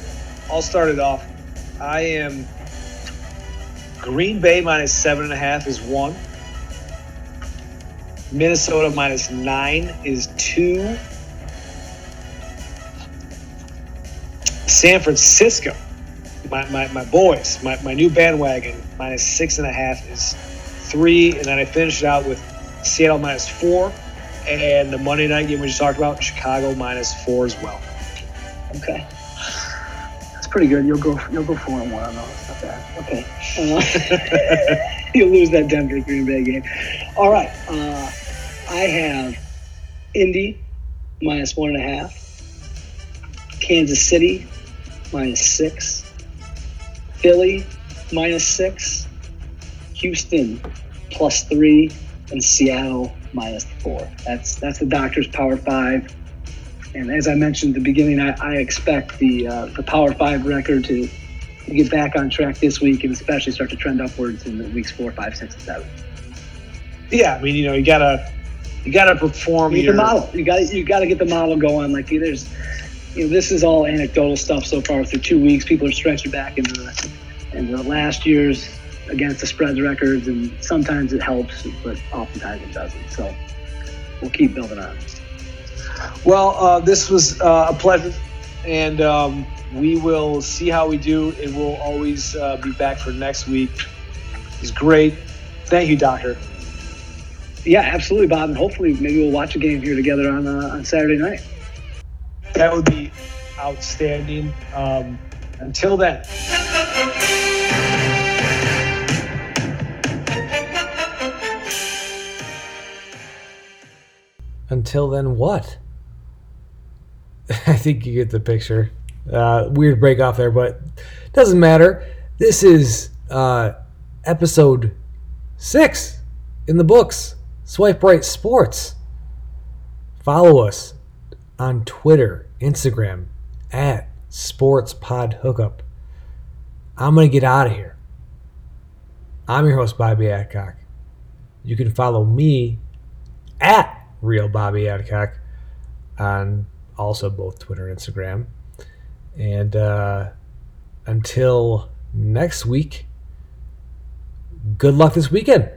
I'll start it off. I am Green Bay minus seven and a half is one. Minnesota minus nine is two. San Francisco, my, my, my boys, my, my new bandwagon, minus six and a half is three. And then I finished it out with Seattle minus four. And the Monday night game we just talked about, Chicago minus four as well. Okay, that's pretty good. You'll go you'll go four and one on those. Not bad. Okay, uh, you'll lose that Denver Green Bay game. All right, uh, I have Indy minus one and a half, Kansas City minus six, Philly minus six, Houston plus three, and Seattle minus four. That's that's the doctor's power five. And as I mentioned at the beginning, I, I expect the uh, the Power Five record to, to get back on track this week, and especially start to trend upwards in the weeks four, five, six, and seven. Yeah, I mean, you know, you gotta you gotta perform You your the model. You got you got to get the model going. Like there's, you know, this is all anecdotal stuff so far through two weeks. People are stretching back into the into the last year's against the spreads records, and sometimes it helps, but oftentimes it doesn't. So we'll keep building on. it. Well, uh, this was uh, a pleasure, and um, we will see how we do. And we'll always uh, be back for next week. It's great. Thank you, Doctor. Yeah, absolutely, Bob. And hopefully, maybe we'll watch a game here together on uh, on Saturday night. That would be outstanding. Um, until then. Until then, what? I think you get the picture. Uh, weird break off there, but doesn't matter. This is uh, episode six in the books. Swipe right sports. Follow us on Twitter, Instagram at Sports Pod Hookup. I'm gonna get out of here. I'm your host Bobby Adcock. You can follow me at Real Bobby Adcock on also both Twitter and Instagram. And uh, until next week, good luck this weekend.